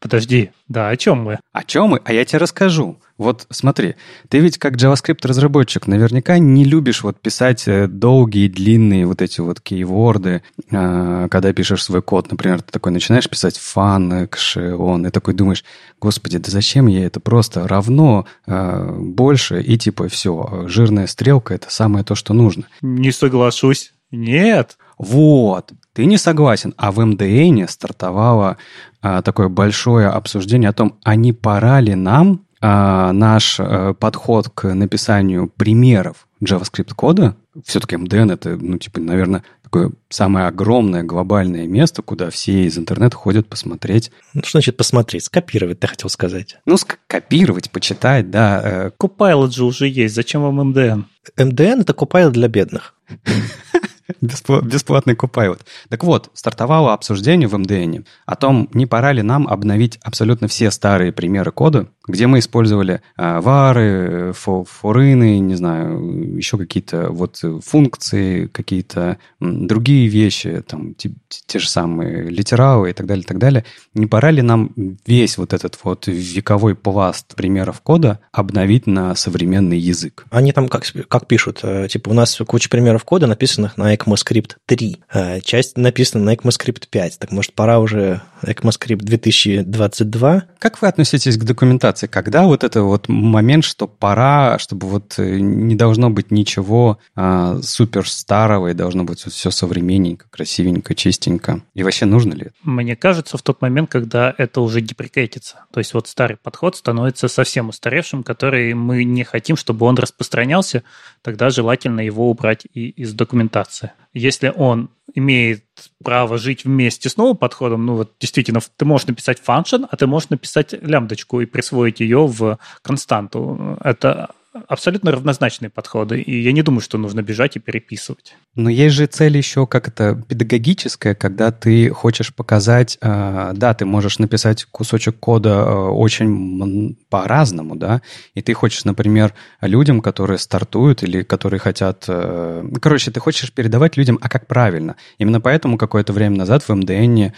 A: подожди. Да, о чем мы?
D: О чем мы? А я тебе расскажу. Вот смотри, ты ведь как JavaScript-разработчик наверняка не любишь вот писать э, долгие, длинные вот эти вот кейворды, э, когда пишешь свой код. Например, ты такой начинаешь писать фан, экшеон, и такой думаешь, господи, да зачем я это? Просто равно э, больше, и типа все, жирная стрелка — это самое то, что нужно.
A: Не соглашусь. Нет.
D: Вот, ты не согласен. А в МДН стартовало а, такое большое обсуждение о том, а не пора ли нам а, наш а, подход к написанию примеров JavaScript-кода, все-таки MDN это, ну, типа, наверное, такое самое огромное глобальное место, куда все из интернета ходят посмотреть.
B: Ну, что значит посмотреть? Скопировать, ты хотел сказать.
D: Ну, скопировать, почитать, да.
A: Э. Copilot же уже есть, зачем вам MDN?
B: MDN — это Copilot для бедных.
D: Бесплатный Copilot. Так вот, стартовало обсуждение в МДН о том, не пора ли нам обновить абсолютно все старые примеры кода, где мы использовали а, вары, форины, не знаю, еще какие-то вот функции, какие-то другие вещи, там те, те же самые литералы и так далее, и так далее. Не пора ли нам весь вот этот вот вековой пласт примеров кода обновить на современный язык?
B: Они там как, как пишут, э, типа у нас куча примеров кода, написанных на ECMAScript 3, э, часть написана на ECMAScript 5, так может пора уже ECMAScript 2022?
D: Как вы относитесь к документации? когда вот это вот момент, что пора, чтобы вот э, не должно быть ничего а, супер старого, и должно быть все современненько, красивенько, чистенько. И вообще нужно ли это?
A: Мне кажется, в тот момент, когда это уже деприкейтится. То есть вот старый подход становится совсем устаревшим, который мы не хотим, чтобы он распространялся, тогда желательно его убрать и из документации. Если он имеет право жить вместе с новым подходом, ну вот действительно, ты можешь написать function, а ты можешь написать лямбдочку и присвоить ее в константу. Это абсолютно равнозначные подходы, и я не думаю, что нужно бежать и переписывать.
D: Но есть же цель еще как это педагогическая, когда ты хочешь показать, э, да, ты можешь написать кусочек кода э, очень по-разному, да, и ты хочешь, например, людям, которые стартуют или которые хотят... Э, короче, ты хочешь передавать людям, а как правильно. Именно поэтому какое-то время назад в MDN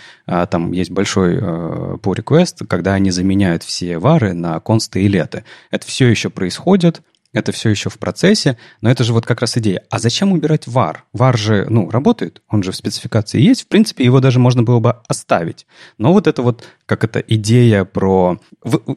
D: там есть большой pull request, когда они заменяют все вары на консты и леты. Это все еще происходит, это все еще в процессе, но это же вот как раз идея. А зачем убирать var? var же, ну, работает, он же в спецификации есть, в принципе, его даже можно было бы оставить. Но вот это вот, как это идея про,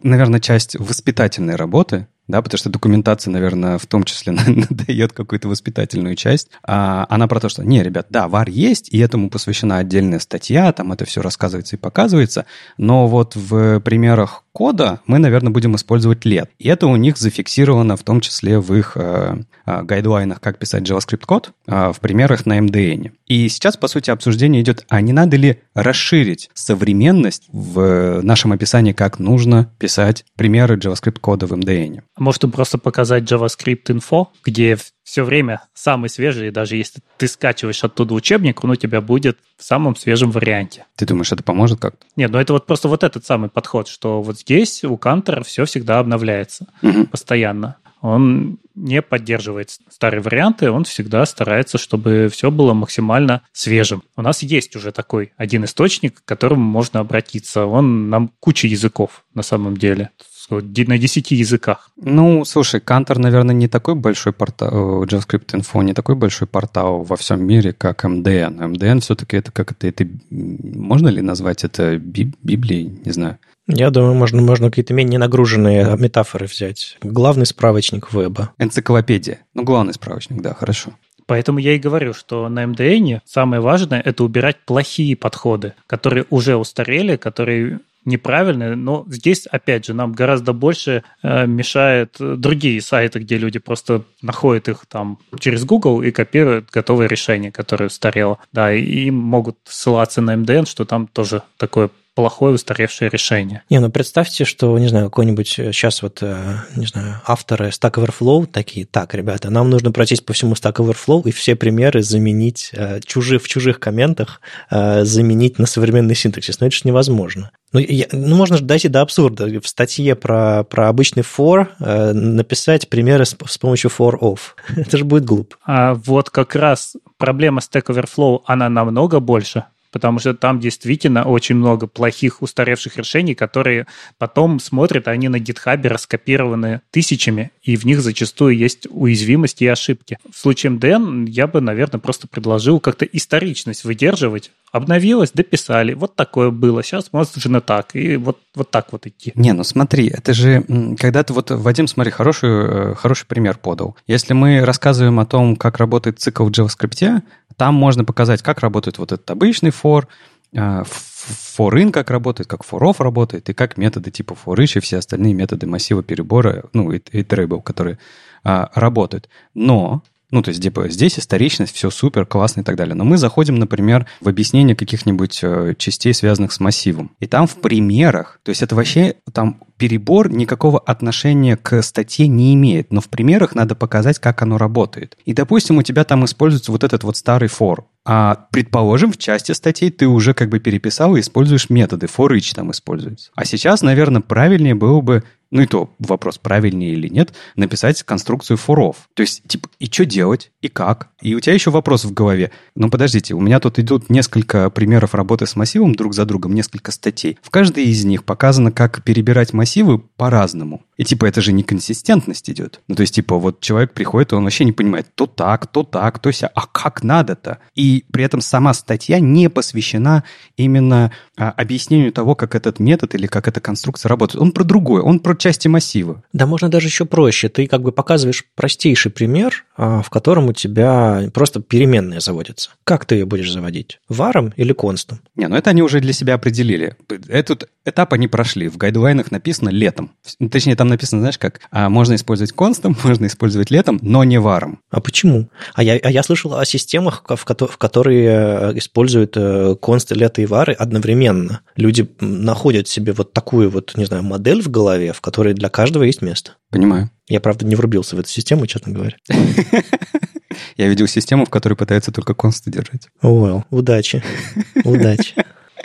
D: наверное, часть воспитательной работы, да, потому что документация, наверное, в том числе дает какую-то воспитательную часть. А она про то, что, не, ребят, да, VAR есть, и этому посвящена отдельная статья, там это все рассказывается и показывается, но вот в примерах кода мы, наверное, будем использовать LED. И это у них зафиксировано в том числе в их э, э, гайдлайнах, как писать JavaScript код, э, в примерах на MDN. И сейчас, по сути, обсуждение идет, а не надо ли расширить современность в нашем описании, как нужно писать примеры JavaScript кода в MDN.
A: Может, просто показать JavaScript info, где все время самый свежий, даже если ты скачиваешь оттуда учебник, он у тебя будет в самом свежем варианте.
D: Ты думаешь, это поможет как-то?
A: Нет, ну это вот просто вот этот самый подход, что вот здесь у Кантера все всегда обновляется угу. постоянно. Он не поддерживает старые варианты, он всегда старается, чтобы все было максимально свежим. У нас есть уже такой один источник, к которому можно обратиться. Он нам куча языков на самом деле на 10 языках.
D: Ну, слушай, Кантор, наверное, не такой большой портал, JavaScript Info не такой большой портал во всем мире, как MDN. MDN все-таки это как это, это можно ли назвать это Библией, не знаю.
B: Я думаю, можно, можно какие-то менее нагруженные метафоры взять. Главный справочник веба.
D: Энциклопедия. Ну, главный справочник, да, хорошо.
A: Поэтому я и говорю, что на MDN самое важное – это убирать плохие подходы, которые уже устарели, которые неправильные, но здесь, опять же, нам гораздо больше э, мешает другие сайты, где люди просто находят их там через Google и копируют готовое решение, которое устарело. Да, и могут ссылаться на MDN, что там тоже такое плохое устаревшее решение.
B: Не, ну представьте, что, не знаю, какой-нибудь сейчас вот, э, не знаю, авторы Stack Overflow такие, так, ребята, нам нужно пройтись по всему Stack Overflow и все примеры заменить э, чужих, в чужих комментах, э, заменить на современный синтаксис. Но это же невозможно. Ну, я, ну, можно же дойти до абсурда. В статье про, про обычный for э, написать примеры с, с помощью for of. это же будет глупо.
A: А вот как раз проблема Stack Overflow, она намного больше потому что там действительно очень много плохих устаревших решений, которые потом смотрят, они на гитхабе раскопированы тысячами, и в них зачастую есть уязвимости и ошибки. В случае MDN я бы, наверное, просто предложил как-то историчность выдерживать, обновилось, дописали, вот такое было, сейчас можно так, и вот, вот так вот идти.
D: Не, ну смотри, это же, когда ты вот, Вадим, смотри, хороший, э, хороший пример подал. Если мы рассказываем о том, как работает цикл в JavaScript, там можно показать, как работает вот этот обычный for, э, in как работает, как off работает, и как методы типа for each и все остальные методы массива перебора, ну, и, и trable, которые а, работают. Но ну, то есть, типа, здесь историчность, все супер, классно и так далее. Но мы заходим, например, в объяснение каких-нибудь э, частей, связанных с массивом. И там в примерах, то есть это вообще там перебор никакого отношения к статье не имеет, но в примерах надо показать, как оно работает. И, допустим, у тебя там используется вот этот вот старый for. А, предположим, в части статей ты уже как бы переписал и используешь методы, for each там используется. А сейчас, наверное, правильнее было бы ну и то вопрос, правильнее или нет, написать конструкцию форов. То есть, типа, и что делать, и как? И у тебя еще вопрос в голове. Ну, подождите, у меня тут идут несколько примеров работы с массивом друг за другом, несколько статей. В каждой из них показано, как перебирать массивы по-разному. И типа это же неконсистентность идет. Ну, то есть, типа, вот человек приходит, он вообще не понимает, то так, то так, то ся, а как надо-то? И при этом сама статья не посвящена именно а, объяснению того, как этот метод или как эта конструкция работает. Он про другое, он про части массива.
B: Да, можно даже еще проще. Ты как бы показываешь простейший пример, а, в котором у тебя просто переменные заводятся. Как ты ее будешь заводить? Варом или констом?
D: Не, ну это они уже для себя определили. Этот этап они прошли. В гайдлайнах написано летом. Точнее, там написано, знаешь, как а, можно использовать констом, можно использовать летом, но не варом.
B: А почему? А я, а я слышал о системах, в, в которые э, используют э, консты, лето и вары одновременно. Люди находят себе вот такую вот, не знаю, модель в голове, в которой для каждого есть место.
D: Понимаю.
B: Я, правда, не врубился в эту систему, честно говоря.
D: Я видел систему, в которой пытаются только консты держать.
B: Well, удачи. Удачи.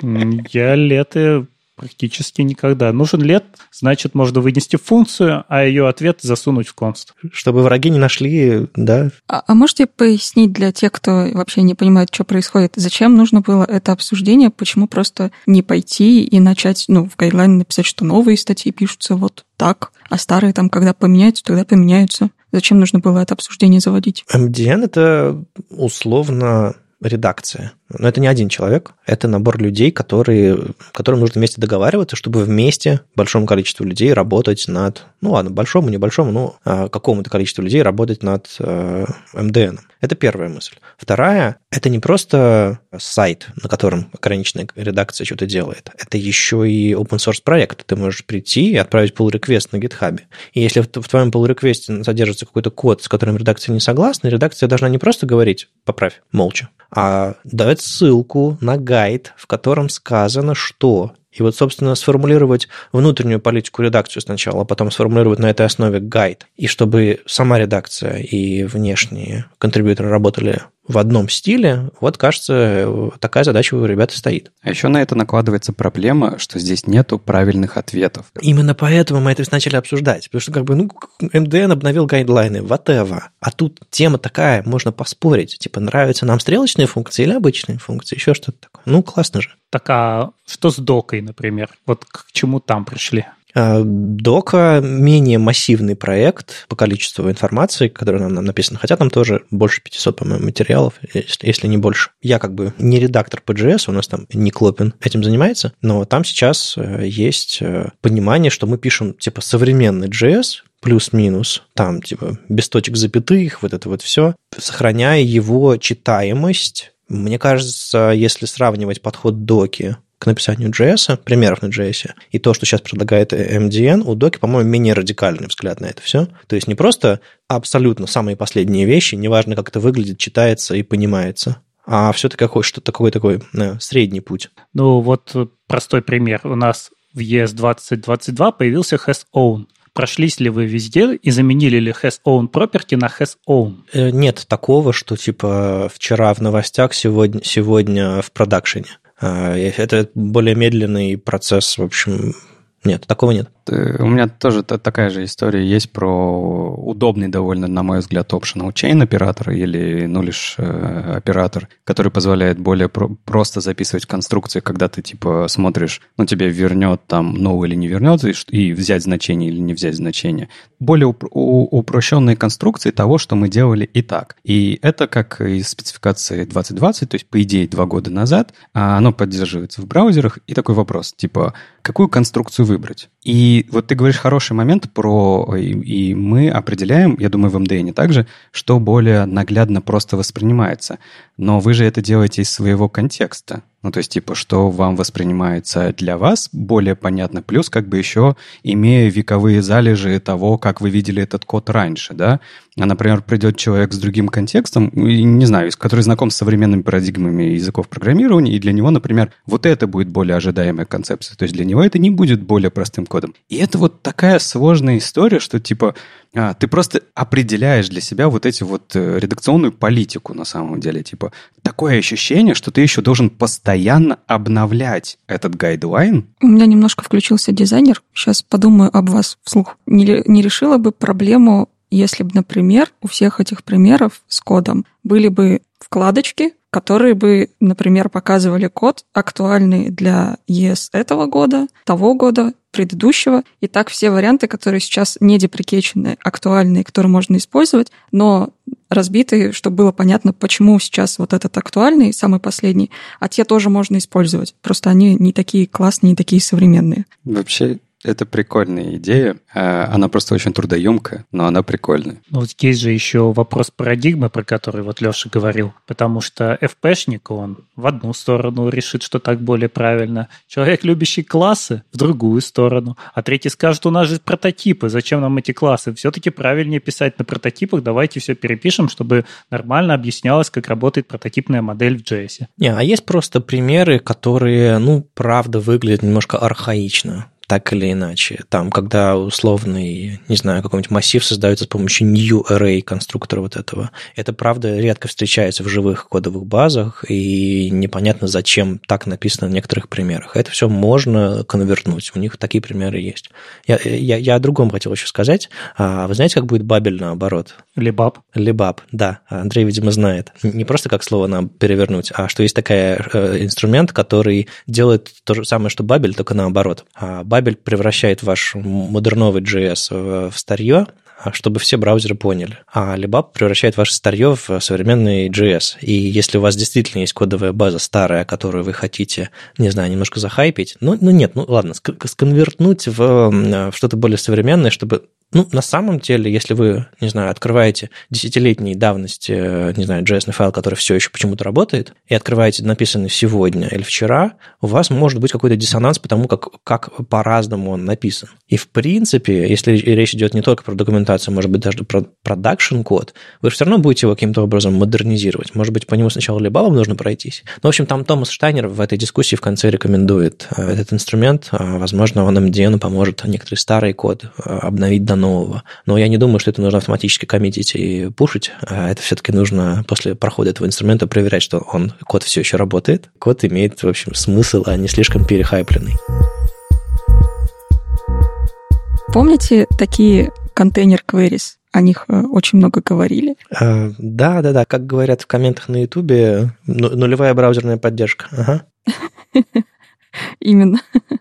A: Я лето Практически никогда. Нужен лет, значит, можно вынести функцию, а ее ответ засунуть в конст.
B: Чтобы враги не нашли, да.
C: А, а можете пояснить для тех, кто вообще не понимает, что происходит, зачем нужно было это обсуждение, почему просто не пойти и начать, ну, в гайдлайне написать, что новые статьи пишутся вот так, а старые там, когда поменяются, тогда поменяются. Зачем нужно было это обсуждение заводить?
B: MDN — это условно редакция. Но это не один человек, это набор людей, которые, которым нужно вместе договариваться, чтобы вместе большому количеству людей работать над, ну ладно, большому, небольшому, ну, а, какому-то количеству людей работать над э, МДН. Это первая мысль. Вторая – это не просто сайт, на котором ограниченная редакция что-то делает. Это еще и open source проект. Ты можешь прийти и отправить pull request на GitHub. И если в твоем pull request содержится какой-то код, с которым редакция не согласна, редакция должна не просто говорить «поправь» молча, а дать ссылку на гайд, в котором сказано, что и вот, собственно, сформулировать внутреннюю политику редакцию сначала, а потом сформулировать на этой основе гайд. И чтобы сама редакция и внешние контрибьюторы работали в одном стиле, вот, кажется, такая задача у ребят и стоит.
D: А еще на это накладывается проблема, что здесь нету правильных ответов.
B: Именно поэтому мы это начали обсуждать. Потому что, как бы, ну, МДН обновил гайдлайны, whatever. А тут тема такая, можно поспорить. Типа, нравятся нам стрелочные функции или обычные функции, еще что-то такое. Ну, классно же.
A: Так а что с докой, например? Вот к чему там пришли?
B: А, Дока менее массивный проект по количеству информации, который нам, нам написано, хотя там тоже больше 500, по-моему, материалов, если, если не больше. Я как бы не редактор PGS, у нас там не Клопин этим занимается, но там сейчас э, есть э, понимание, что мы пишем типа современный JS, плюс-минус, там типа без точек запятых, вот это вот все, сохраняя его читаемость мне кажется, если сравнивать подход доки к написанию JS, примеров на JS, и то, что сейчас предлагает MDN, у Доки, по-моему, менее радикальный взгляд на это все. То есть не просто абсолютно самые последние вещи, неважно, как это выглядит, читается и понимается, а все-таки что-то такой такой да, средний путь.
A: Ну, вот простой пример. У нас в ES 2022 появился has own. Прошлись ли вы везде и заменили ли has own property на has own?
B: Э, нет такого, что типа вчера в новостях, сегодня, сегодня в продакшене. А, это более медленный процесс, в общем, нет, такого нет.
D: Э, у меня тоже такая же история есть про удобный довольно, на мой взгляд, optional chain оператор или, ну, лишь э, оператор, который позволяет более про- просто записывать конструкции, когда ты, типа, смотришь, ну, тебе вернет там no или не вернет, и, и взять значение или не взять значение. Более уп- упрощенные конструкции того, что мы делали и так. И это как из спецификации 2020, то есть, по идее, два года назад, а оно поддерживается в браузерах. И такой вопрос, типа, какую конструкцию выбрать? И вот ты говоришь хороший момент про... И, и мы определяем, я думаю, в МДН также, что более наглядно просто воспринимается. Но вы же это делаете из своего контекста. Ну, то есть, типа, что вам воспринимается для вас более понятно, плюс как бы еще имея вековые залежи того, как вы видели этот код раньше, да? А, например, придет человек с другим контекстом, не знаю, который знаком с современными парадигмами языков программирования, и для него, например, вот это будет более ожидаемая концепция. То есть для него это не будет более простым кодом. И это вот такая сложная история, что, типа, а, ты просто определяешь для себя вот эти вот э, редакционную политику на самом деле. Типа, такое ощущение, что ты еще должен постоянно обновлять этот гайдлайн.
C: У меня немножко включился дизайнер. Сейчас подумаю об вас вслух. Не, не решила бы проблему, если бы, например, у всех этих примеров с кодом были бы вкладочки, которые бы, например, показывали код, актуальный для ES этого года, того года, предыдущего. И так все варианты, которые сейчас не деприкечены, актуальные, которые можно использовать, но разбитые, чтобы было понятно, почему сейчас вот этот актуальный, самый последний, а те тоже можно использовать. Просто они не такие классные, не такие современные.
D: Вообще, это прикольная идея. Э, она просто очень трудоемкая, но она прикольная.
A: Ну, вот здесь же еще вопрос парадигмы, про который вот Леша говорил. Потому что FP-шник, он в одну сторону решит, что так более правильно. Человек, любящий классы, в другую сторону. А третий скажет, у нас же прототипы, зачем нам эти классы? Все-таки правильнее писать на прототипах, давайте все перепишем, чтобы нормально объяснялось, как работает прототипная модель в JS.
B: Не, а есть просто примеры, которые, ну, правда, выглядят немножко архаично так или иначе. Там, когда условный, не знаю, какой-нибудь массив создается с помощью new array конструктора вот этого, это, правда, редко встречается в живых кодовых базах, и непонятно, зачем так написано в некоторых примерах. Это все можно конвертнуть, у них такие примеры есть. Я, я, я о другом хотел еще сказать. А вы знаете, как будет бабель наоборот?
A: Либаб.
B: Либаб, да. Андрей, видимо, знает. Не просто как слово нам перевернуть, а что есть такой э, инструмент, который делает то же самое, что бабель, только наоборот. А Бабель превращает ваш модерновый JS в старье, а чтобы все браузеры поняли. А Alibaba превращает ваше старье в современный JS. И если у вас действительно есть кодовая база старая, которую вы хотите, не знаю, немножко захайпить, ну, ну нет, ну ладно, сконвертнуть в, в что-то более современное, чтобы ну, на самом деле, если вы, не знаю, открываете десятилетней давности, э, не знаю, JS файл, который все еще почему-то работает, и открываете написанный сегодня или вчера, у вас может быть какой-то диссонанс потому, как, как по-разному он написан. И, в принципе, если речь идет не только про документацию, может быть, даже про продакшн код, вы все равно будете его каким-то образом модернизировать. Может быть, по нему сначала либалом нужно пройтись. Но, ну, в общем, там Томас Штайнер в этой дискуссии в конце рекомендует э, этот инструмент. А, возможно, он MDN поможет некоторый старый код э, обновить до нового. Но я не думаю, что это нужно автоматически коммитить и пушить. А это все-таки нужно после прохода этого инструмента проверять, что он, код все еще работает. Код имеет, в общем, смысл, а не слишком перехайпленный.
C: Помните такие контейнер queries? О них э, очень много говорили.
B: А, да, да, да. Как говорят в комментах на Ютубе, нулевая браузерная поддержка. Ага.
C: Именно.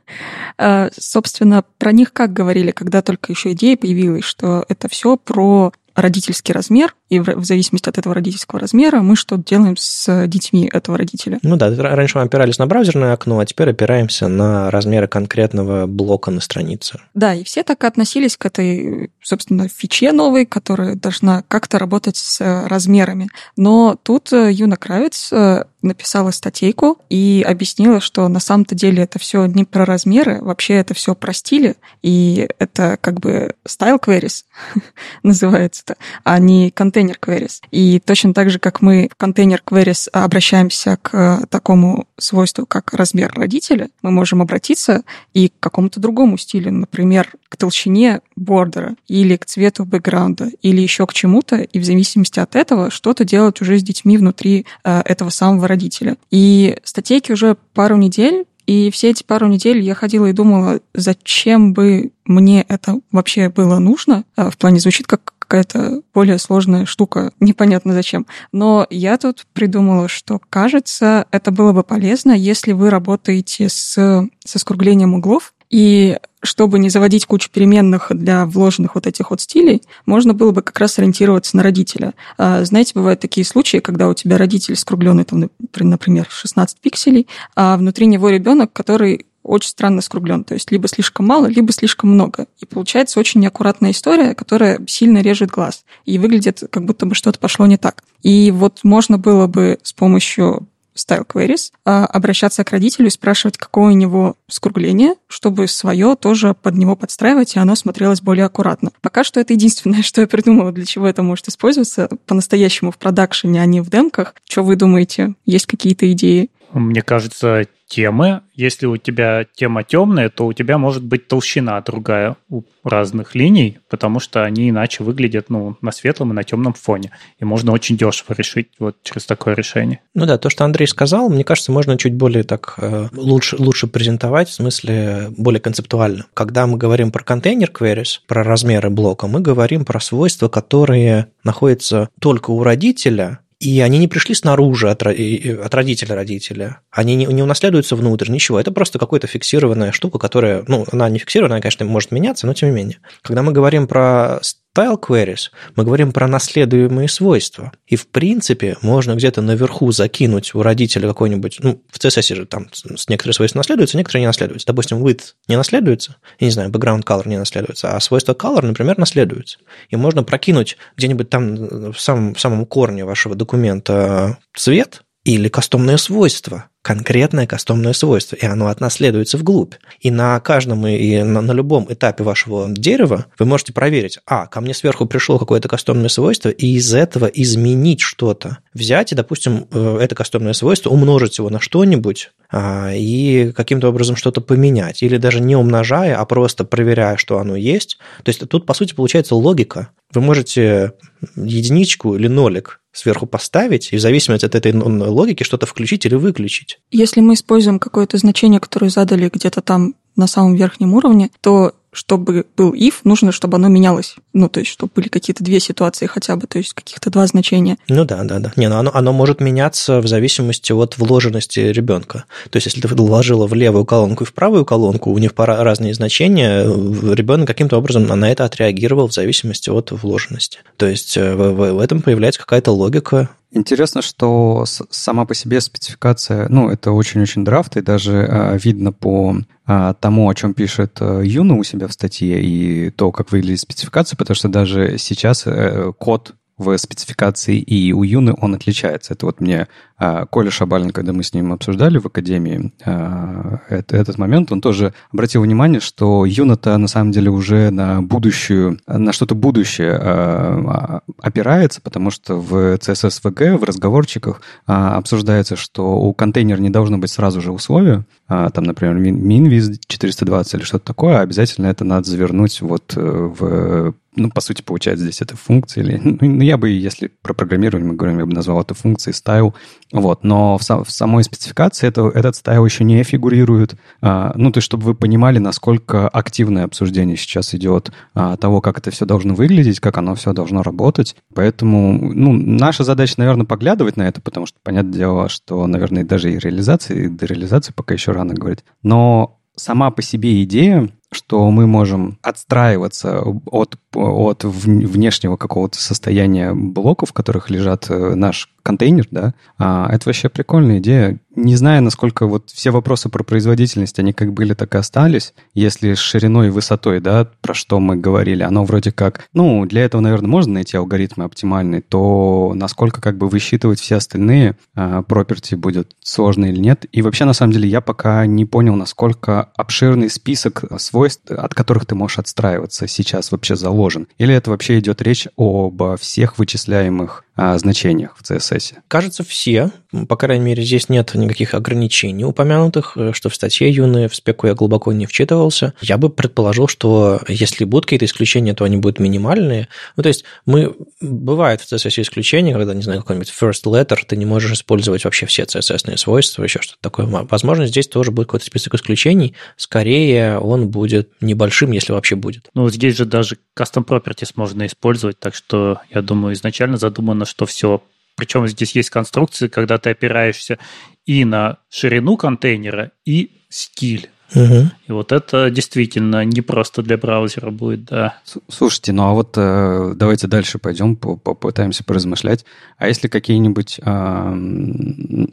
C: А, собственно, про них как говорили, когда только еще идея появилась, что это все про родительский размер, и в зависимости от этого родительского размера мы что-то делаем с детьми этого родителя.
B: Ну да, раньше мы опирались на браузерное окно, а теперь опираемся на размеры конкретного блока на странице.
C: Да, и все так относились к этой, собственно, фиче новой, которая должна как-то работать с размерами. Но тут Юна Кравец э, написала статейку и объяснила, что на самом-то деле это все не про размеры, вообще это все про стили, и это как бы style queries называется-то, а не контейнер queries. И точно так же, как мы в контейнер queries обращаемся к такому свойству, как размер родителя, мы можем обратиться и к какому-то другому стилю, например, к толщине бордера или к цвету бэкграунда или еще к чему-то, и в зависимости от этого что-то делать уже с детьми внутри э, этого самого родителя. И статейки уже пару недель и все эти пару недель я ходила и думала, зачем бы мне это вообще было нужно. А, в плане звучит как какая-то более сложная штука, непонятно зачем. Но я тут придумала, что, кажется, это было бы полезно, если вы работаете с, со скруглением углов, и чтобы не заводить кучу переменных для вложенных вот этих вот стилей, можно было бы как раз ориентироваться на родителя. А, знаете, бывают такие случаи, когда у тебя родитель скругленный, там, например, 16 пикселей, а внутри него ребенок, который очень странно скруглен. То есть либо слишком мало, либо слишком много. И получается очень неаккуратная история, которая сильно режет глаз. И выглядит, как будто бы что-то пошло не так. И вот можно было бы с помощью style queries, а, обращаться к родителю и спрашивать, какое у него скругление, чтобы свое тоже под него подстраивать, и оно смотрелось более аккуратно. Пока что это единственное, что я придумала, для чего это может использоваться по-настоящему в продакшене, а не в демках. Что вы думаете? Есть какие-то идеи?
A: Мне кажется, темы. Если у тебя тема темная, то у тебя может быть толщина другая у разных линий, потому что они иначе выглядят ну, на светлом и на темном фоне. И можно очень дешево решить вот через такое решение.
B: Ну да, то, что Андрей сказал, мне кажется, можно чуть более так э, лучше, лучше презентовать, в смысле более концептуально. Когда мы говорим про контейнер queries, про размеры блока, мы говорим про свойства, которые находятся только у родителя, и они не пришли снаружи от, от родителя родителя. Они не, не унаследуются внутрь, ничего. Это просто какая-то фиксированная штука, которая, ну, она не фиксированная, конечно, может меняться, но тем не менее. Когда мы говорим про style queries мы говорим про наследуемые свойства. И, в принципе, можно где-то наверху закинуть у родителя какой-нибудь... Ну, в CSS же там некоторые свойства наследуются, некоторые не наследуются. Допустим, width не наследуется, я не знаю, background color не наследуется, а свойства color, например, наследуются. И можно прокинуть где-нибудь там в самом, в самом корне вашего документа цвет или кастомное свойство – конкретное кастомное свойство, и оно отнаследуется вглубь. И на каждом и на, на любом этапе вашего дерева вы можете проверить, а, ко мне сверху пришло какое-то кастомное свойство, и из этого изменить что-то. Взять и, допустим, э, это кастомное свойство, умножить его на что-нибудь, а, и каким-то образом что-то поменять. Или даже не умножая, а просто проверяя, что оно есть. То есть тут, по сути, получается логика. Вы можете единичку или нолик сверху поставить, и в зависимости от этой логики что-то включить или выключить.
C: Если мы используем какое-то значение, которое задали где-то там на самом верхнем уровне, то чтобы был if, нужно, чтобы оно менялось. Ну, то есть, чтобы были какие-то две ситуации хотя бы, то есть каких-то два значения.
B: Ну да, да, да. Не, ну оно, оно может меняться в зависимости от вложенности ребенка. То есть, если ты вложила в левую колонку и в правую колонку, у них пора разные значения, ребенок каким-то образом на это отреагировал в зависимости от вложенности. То есть, э, в, в этом появляется какая-то логика,
D: Интересно, что сама по себе спецификация, ну, это очень-очень драфт, и даже э, видно по э, тому, о чем пишет э, Юна у себя в статье, и то, как выглядит спецификация, потому что даже сейчас э, код в спецификации, и у Юны он отличается. Это вот мне а, Коля Шабалин, когда мы с ним обсуждали в Академии а, этот момент, он тоже обратил внимание, что Юна-то на самом деле уже на будущую, на что-то будущее а, опирается, потому что в CSS-VG, в разговорчиках обсуждается, что у контейнера не должно быть сразу же условия, там, например, minviz 420 или что-то такое, обязательно это надо завернуть вот э, в ну, по сути, получается здесь это функция. Или, ну, ну, я бы, если про программирование мы говорим, я бы назвал это функцией style. Вот. Но в, сам, в самой спецификации это, этот style еще не фигурирует. А, ну, то есть, чтобы вы понимали, насколько активное обсуждение сейчас идет а, того, как это все должно выглядеть, как оно все должно работать. Поэтому, ну, наша задача, наверное, поглядывать на это, потому что, понятное дело, что, наверное, даже и реализации, и до реализации пока еще рано говорить. Но сама по себе идея что мы можем отстраиваться от, от внешнего какого-то состояния блоков, в которых лежат э, наш контейнер, да, а, это вообще прикольная идея. Не знаю, насколько вот все вопросы про производительность, они как были, так и остались. Если с шириной и высотой, да, про что мы говорили, оно вроде как, ну, для этого, наверное, можно найти алгоритмы оптимальные, то насколько как бы высчитывать все остальные а, property будет сложно или нет. И вообще, на самом деле, я пока не понял, насколько обширный список свойств, от которых ты можешь отстраиваться, сейчас вообще заложен. Или это вообще идет речь об всех вычисляемых а, значениях в CSS?
B: Кажется, все. По крайней мере, здесь нет никаких ограничений упомянутых, что в статье Юны, в спеку я глубоко не вчитывался. Я бы предположил, что если будут какие-то исключения, то они будут минимальные. Ну, то есть мы... Бывает в CSS исключения, когда, не знаю, какой-нибудь first letter, ты не можешь использовать вообще все CSS свойства, еще что-то такое. Возможно, здесь тоже будет какой-то список исключений. Скорее, он будет небольшим, если вообще будет.
A: Ну, здесь же даже custom properties можно использовать, так что, я думаю, изначально задумано сделано, что все причем здесь есть конструкции, когда ты опираешься и на ширину контейнера, и стиль. Угу. И вот это действительно не просто для браузера будет, да.
D: Слушайте, ну а вот э, давайте дальше пойдем, попытаемся поразмышлять. А если какие-нибудь э,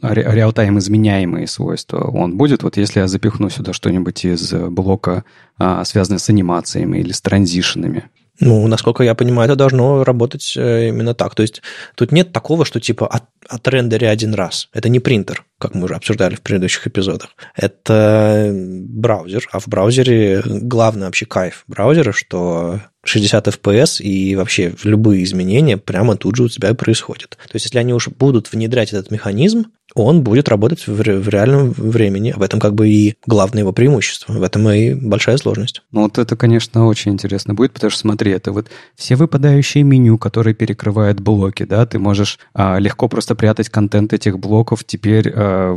D: реалтайм изменяемые свойства, он будет? Вот если я запихну сюда что-нибудь из блока, э, связанное с анимациями или с транзишенами,
B: ну, насколько я понимаю, это должно работать э, именно так. То есть тут нет такого, что типа от, отрендери один раз. Это не принтер, как мы уже обсуждали в предыдущих эпизодах. Это браузер, а в браузере главный вообще кайф браузера, что 60 FPS и вообще любые изменения прямо тут же у тебя происходят. То есть, если они уж будут внедрять этот механизм, он будет работать в, в реальном времени. В этом как бы и главное его преимущество. В этом и большая сложность.
D: Ну вот это, конечно, очень интересно будет, потому что смотри, это вот все выпадающие меню, которые перекрывают блоки, да, ты можешь а, легко просто прятать контент этих блоков теперь а,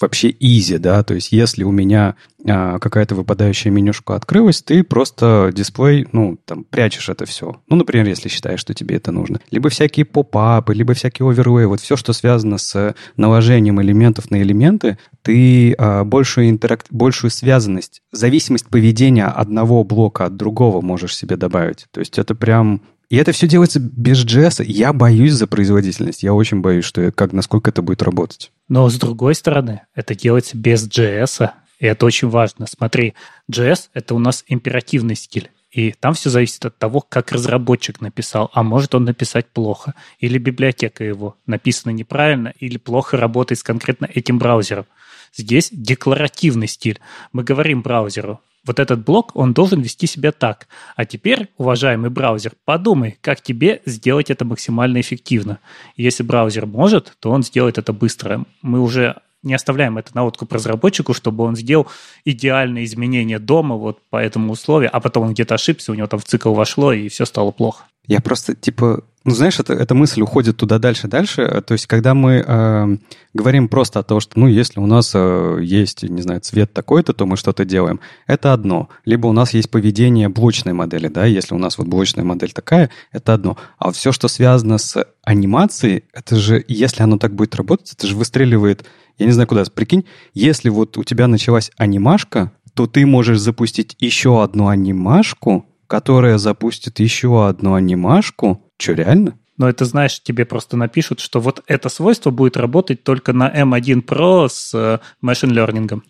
D: вообще easy, да, то есть если у меня а, какая-то выпадающая менюшка открылась, ты просто дисплей, ну, там, прячешь это все. Ну, например, если считаешь, что тебе это нужно. Либо всякие поп-апы, либо всякие оверлей, вот все, что связано с наложением элементов на элементы, ты а, большую, интерак... большую связанность, зависимость поведения одного блока от другого можешь себе добавить. То есть это прям и это все делается без JS. Я боюсь за производительность. Я очень боюсь, что как, насколько это будет работать.
A: Но с другой стороны, это делается без JS. И это очень важно. Смотри, JS — это у нас императивный стиль. И там все зависит от того, как разработчик написал. А может он написать плохо. Или библиотека его написана неправильно, или плохо работает с конкретно этим браузером. Здесь декларативный стиль. Мы говорим браузеру, вот этот блок, он должен вести себя так. А теперь, уважаемый браузер, подумай, как тебе сделать это максимально эффективно. если браузер может, то он сделает это быстро. Мы уже не оставляем это на откуп разработчику, чтобы он сделал идеальное изменение дома вот по этому условию, а потом он где-то ошибся, у него там в цикл вошло, и все стало плохо.
D: Я просто, типа, ну, знаешь, это, эта мысль уходит туда дальше-дальше. То есть, когда мы э, говорим просто о том, что, ну, если у нас э, есть, не знаю, цвет такой-то, то мы что-то делаем, это одно. Либо у нас есть поведение блочной модели, да, если у нас вот блочная модель такая, это одно. А все, что связано с анимацией, это же, если оно так будет работать, это же выстреливает, я не знаю куда, прикинь, если вот у тебя началась анимашка, то ты можешь запустить еще одну анимашку, которая запустит еще одну анимашку. Че, реально?
A: Но это, знаешь, тебе просто напишут, что вот это свойство будет работать только на M1 Pro с э, machine learning.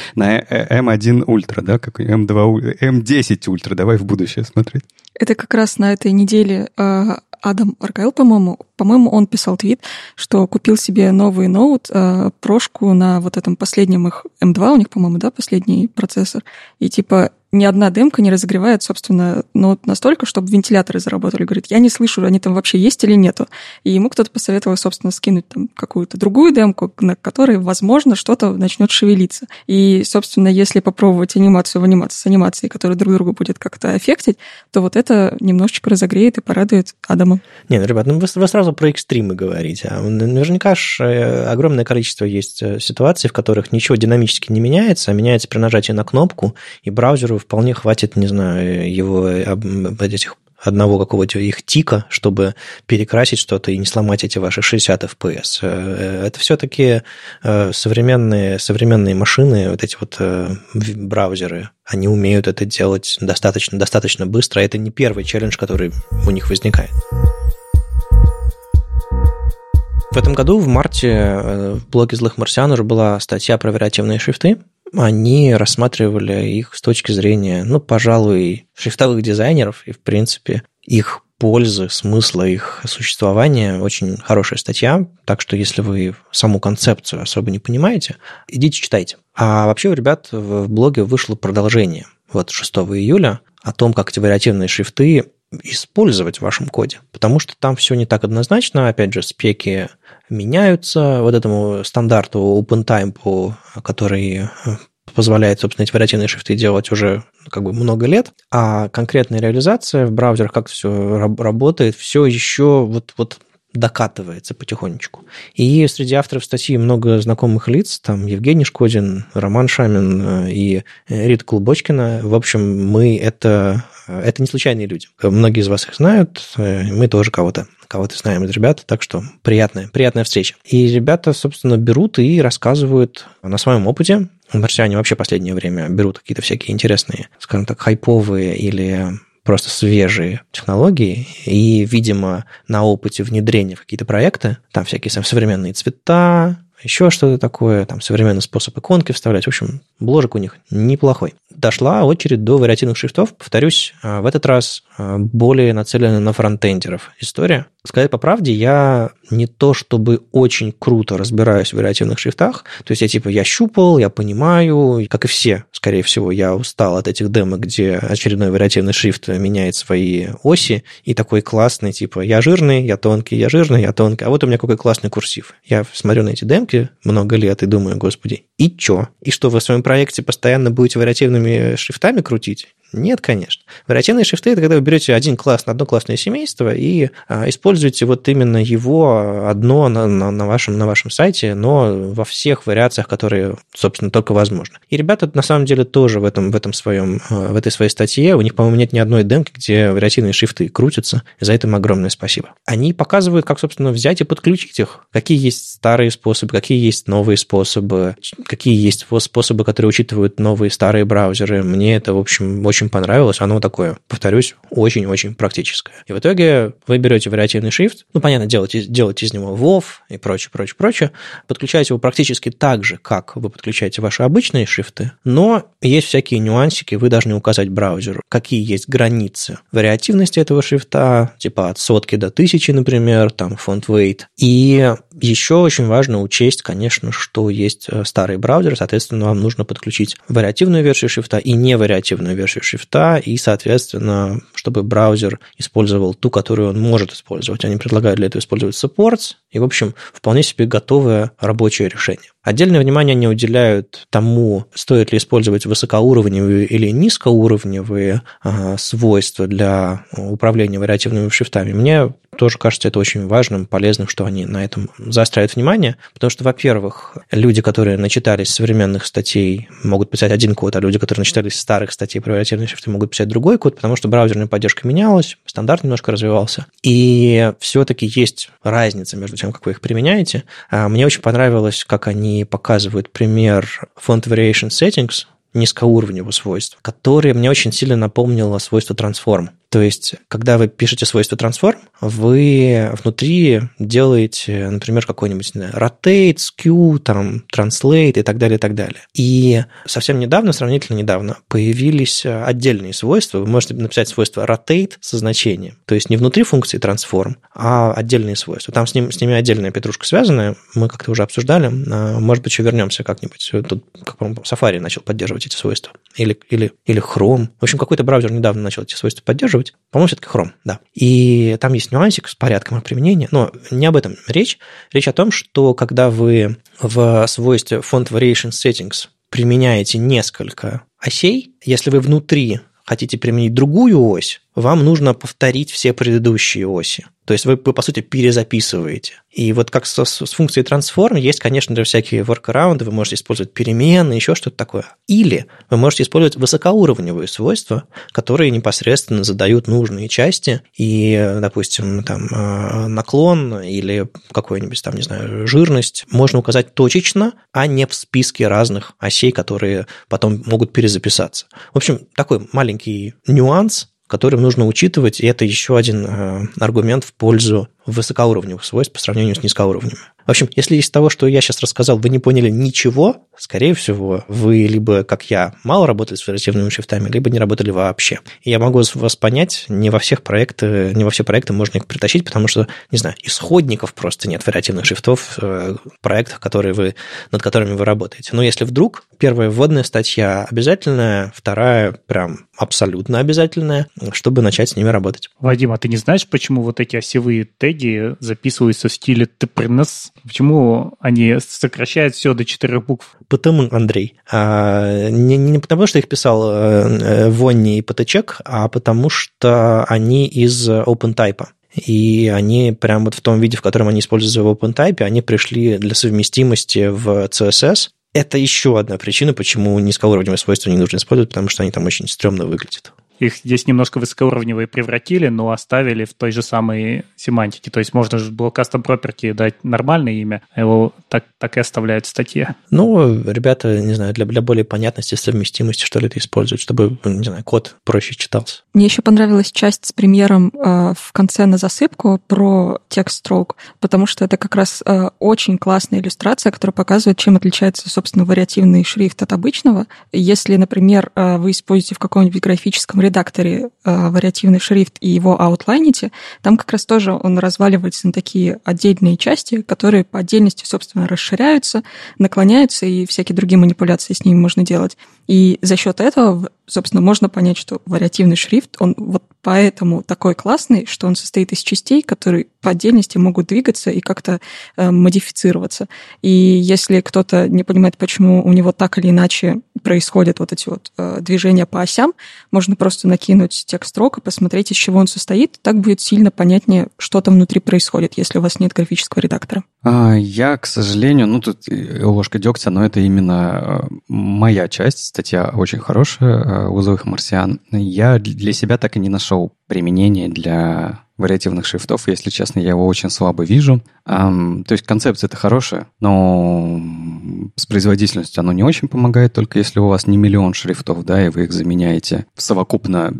D: На M1 Ultra, да, как M2, M10 Ultra, давай в будущее смотреть.
C: Это как раз на этой неделе э, Адам Аркайл, по-моему, по-моему, он писал твит, что купил себе новый ноут, э, прошку на вот этом последнем их M2, у них, по-моему, да, последний процессор, и типа ни одна демка не разогревает, собственно, ноут настолько, чтобы вентиляторы заработали. Говорит, я не слышу, они там вообще есть или нету. И ему кто-то посоветовал, собственно, скинуть там какую-то другую демку, на которой, возможно, что-то начнет шевелиться. И, собственно, если попробовать анимацию в анимации с анимацией, которая друг друга будет как-то аффектить, то вот это немножечко разогреет и порадует Адама.
B: Не, ну, ребят, ну вы, вы сразу про экстримы говорите. А наверняка же э, огромное количество есть э, ситуаций, в которых ничего динамически не меняется, а меняется при нажатии на кнопку, и браузеру вполне хватит, не знаю, его этих одного какого-то их тика, чтобы перекрасить что-то и не сломать эти ваши 60 FPS. Э, это все-таки э, современные, современные машины, вот эти вот э, браузеры, они умеют это делать достаточно, достаточно быстро. Это не первый челлендж, который у них возникает. В этом году, в марте, в блоге «Злых марсиан» уже была статья про вариативные шрифты, они рассматривали их с точки зрения, ну, пожалуй, шрифтовых дизайнеров и, в принципе, их пользы, смысла их существования. Очень хорошая статья, так что если вы саму концепцию особо не понимаете, идите читайте. А вообще у ребят в блоге вышло продолжение вот 6 июля о том, как вариативные шрифты использовать в вашем коде, потому что там все не так однозначно, опять же, спеки меняются, вот этому стандарту OpenType, который э, позволяет, собственно, эти вариативные шрифты делать уже как бы много лет, а конкретная реализация в браузерах, как все работает, все еще вот, вот докатывается потихонечку. И среди авторов статьи много знакомых лиц, там Евгений Шкодин, Роман Шамин э, и Рита Клубочкина. В общем, мы это, это не случайные люди. Многие из вас их знают, э, мы тоже кого-то кого-то знаем из ребят, так что приятная, приятная встреча. И ребята, собственно, берут и рассказывают на своем опыте. Марсиане вообще последнее время берут какие-то всякие интересные, скажем так, хайповые или просто свежие технологии, и, видимо, на опыте внедрения в какие-то проекты, там всякие современные цвета, еще что-то такое, там современный способ иконки вставлять. В общем, бложек у них неплохой. Дошла очередь до вариативных шрифтов. Повторюсь, а, в этот раз а, более нацелена на фронтендеров история. Сказать по правде, я не то чтобы очень круто разбираюсь в вариативных шрифтах. То есть я типа, я щупал, я понимаю, как и все, скорее всего, я устал от этих демо, где очередной вариативный шрифт меняет свои оси, и такой классный, типа, я жирный, я тонкий, я жирный, я тонкий, а вот у меня какой классный курсив. Я смотрю на эти демки много лет и думаю, господи, и чё? И что, вы в своем проекте постоянно будете вариативными шрифтами крутить? Нет, конечно. Вариативные шрифты – это когда вы берете один класс на одно классное семейство и а, используете вот именно его одно на, на, на, вашем, на вашем сайте, но во всех вариациях, которые, собственно, только возможны. И ребята, на самом деле, тоже в, этом, в, этом своем, а, в этой своей статье, у них, по-моему, нет ни одной демки, где вариативные шрифты крутятся, за это им огромное спасибо. Они показывают, как, собственно, взять и подключить их, какие есть старые способы, какие есть новые способы, какие есть способы, которые учитывают новые старые браузеры. Мне это, в общем, очень очень понравилось. Оно такое, повторюсь, очень-очень практическое. И в итоге вы берете вариативный шрифт, ну, понятно, делаете, делаете из него WoW и прочее, прочее, прочее, подключаете его практически так же, как вы подключаете ваши обычные шрифты, но есть всякие нюансики, вы должны указать браузеру, какие есть границы вариативности этого шрифта, типа от сотки до тысячи, например, там font weight. И еще очень важно учесть, конечно, что есть э, старые браузеры, соответственно, вам нужно подключить вариативную версию шрифта и невариативную версию шрифта, и, соответственно, чтобы браузер использовал ту, которую он может использовать. Они предлагают для этого использовать supports, и, в общем, вполне себе готовое рабочее решение. Отдельное внимание не уделяют тому, стоит ли использовать высокоуровневые или низкоуровневые а, свойства для управления вариативными шрифтами. Мне тоже кажется это очень важным, полезным, что они на этом заостряют внимание, потому что, во-первых, люди, которые начитались современных статей, могут писать один код, а люди, которые начитались старых статей про вариативные шрифты, могут писать другой код, потому что браузерная поддержка менялась, стандарт немножко развивался. И все-таки есть разница между тем, как вы их применяете. А, мне очень понравилось, как они показывают пример Font Variation Settings, низкоуровневого свойства, которое мне очень сильно напомнило свойство Transform. То есть, когда вы пишете свойство transform, вы внутри делаете, например, какой-нибудь знаю, rotate, skew, там, translate и так далее, и так далее. И совсем недавно, сравнительно недавно, появились отдельные свойства. Вы можете написать свойство rotate со значением. То есть не внутри функции transform, а отдельные свойства. Там с, ним, с ними отдельная петрушка связанная, мы как-то уже обсуждали. А, может быть, еще вернемся как-нибудь. Тут, как по Safari начал поддерживать эти свойства. Или, или, или Chrome. В общем, какой-то браузер недавно начал эти свойства поддерживать использовать. По-моему, все-таки Chrome, да. И там есть нюансик с порядком их применения, но не об этом речь. Речь о том, что когда вы в свойстве Font Variation Settings применяете несколько осей, если вы внутри хотите применить другую ось, вам нужно повторить все предыдущие оси. То есть вы, вы по сути, перезаписываете. И вот как с, с функцией transform есть, конечно, для всякие workarounds, вы можете использовать перемены, еще что-то такое. Или вы можете использовать высокоуровневые свойства, которые непосредственно задают нужные части, и, допустим, там, э, наклон или какой-нибудь, там, не знаю, жирность можно указать точечно, а не в списке разных осей, которые потом могут перезаписаться. В общем, такой маленький нюанс, которым нужно учитывать, и это еще один э, аргумент в пользу высокоуровневых свойств по сравнению с низкоуровневыми. В общем, если из того, что я сейчас рассказал, вы не поняли ничего, скорее всего, вы либо, как я, мало работали с вариативными шрифтами, либо не работали вообще. И я могу вас понять, не во всех проекты, не во все проекты можно их притащить, потому что, не знаю, исходников просто нет вариативных шрифтов в э, проектах, которые вы, над которыми вы работаете. Но если вдруг, первая вводная статья обязательная, вторая прям абсолютно обязательная, чтобы начать с ними работать.
A: Вадим, а ты не знаешь, почему вот эти осевые теги записываются в стиле TPRNS? Почему они сокращают все до четырех букв?
B: Потому, Андрей, а, не, не потому, что их писал э, э, Вонни и ПТЧек, а потому что они из OpenType. И они прямо вот в том виде, в котором они используются в OpenType, они пришли для совместимости в CSS. Это еще одна причина, почему низкоуровневые свойства не нужно использовать, потому что они там очень стрёмно выглядят
A: их здесь немножко высокоуровневые превратили, но оставили в той же самой семантике. То есть можно же было custom property дать нормальное имя, а его так, так и оставляют в статье.
B: Ну, ребята, не знаю, для, для более понятности, совместимости, что ли, это используют, чтобы, не знаю, код проще читался.
C: Мне еще понравилась часть с примером э, в конце на засыпку про текст stroke, потому что это как раз э, очень классная иллюстрация, которая показывает, чем отличается, собственно, вариативный шрифт от обычного. Если, например, э, вы используете в каком-нибудь графическом редакторе э, вариативный шрифт и его аутлайните, там как раз тоже он разваливается на такие отдельные части, которые по отдельности, собственно, расширяются, наклоняются, и всякие другие манипуляции с ними можно делать. И за счет этого, собственно, можно понять, что вариативный шрифт, он вот поэтому такой классный, что он состоит из частей, которые по отдельности могут двигаться и как-то э, модифицироваться. И если кто-то не понимает, почему у него так или иначе происходят вот эти вот э, движения по осям, можно просто накинуть текст строк и посмотреть, из чего он состоит. Так будет сильно понятнее, что там внутри происходит, если у вас нет графического редактора.
D: А, я, к сожалению, ну тут ложка дегтя, но это именно э, моя часть. Статья очень хорошая, э, узовых марсиан. Я для себя так и не нашел применения для вариативных шрифтов. Если честно, я его очень слабо вижу. То есть концепция это хорошая, но с производительностью оно не очень помогает, только если у вас не миллион шрифтов, да, и вы их заменяете совокупно,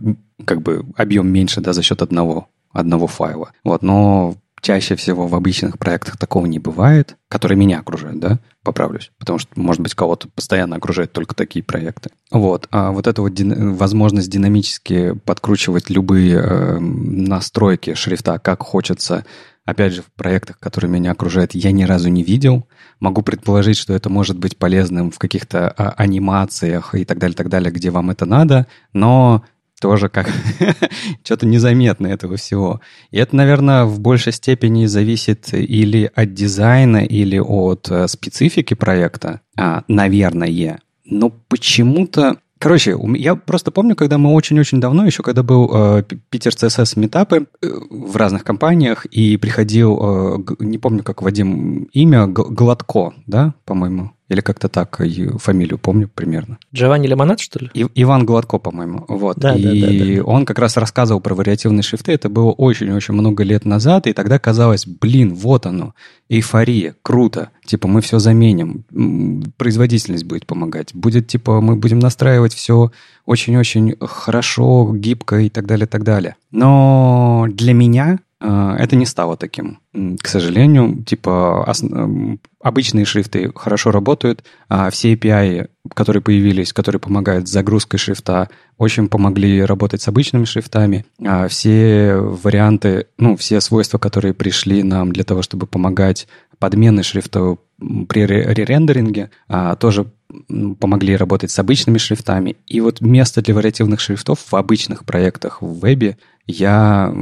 D: как бы объем меньше, да, за счет одного одного файла. Вот, но Чаще всего в обычных проектах такого не бывает, которые меня окружают, да, поправлюсь, потому что, может быть, кого-то постоянно окружают только такие проекты. Вот, а вот эта вот дин- возможность динамически подкручивать любые э, настройки шрифта, как хочется, опять же, в проектах, которые меня окружают, я ни разу не видел. Могу предположить, что это может быть полезным в каких-то а, анимациях и так далее, так далее, где вам это надо, но тоже как что-то незаметно этого всего. И это, наверное, в большей степени зависит или от дизайна, или от э, специфики проекта, а, наверное. Но почему-то Короче, я просто помню, когда мы очень-очень давно, еще когда был э, Питер CSS метапы э, в разных компаниях, и приходил, э, не помню, как Вадим имя, Гладко, да, по-моему, или как-то так, фамилию помню примерно.
B: Джованни Лимонад, что ли?
D: И, Иван Гладко, по-моему. Вот. Да, и да, да, да. он как раз рассказывал про вариативные шрифты. Это было очень-очень много лет назад, и тогда казалось, блин, вот оно, эйфория, круто. Типа мы все заменим, производительность будет помогать. Будет, типа, мы будем настраивать все очень-очень хорошо, гибко и так далее, так далее. Но для меня это не стало таким. К сожалению, типа обычные шрифты хорошо работают, а все API, которые появились, которые помогают с загрузкой шрифта, очень помогли работать с обычными шрифтами. А все варианты, ну, все свойства, которые пришли нам для того, чтобы помогать подмены шрифта при ререндеринге, а, тоже помогли работать с обычными шрифтами. И вот место для вариативных шрифтов в обычных проектах в вебе я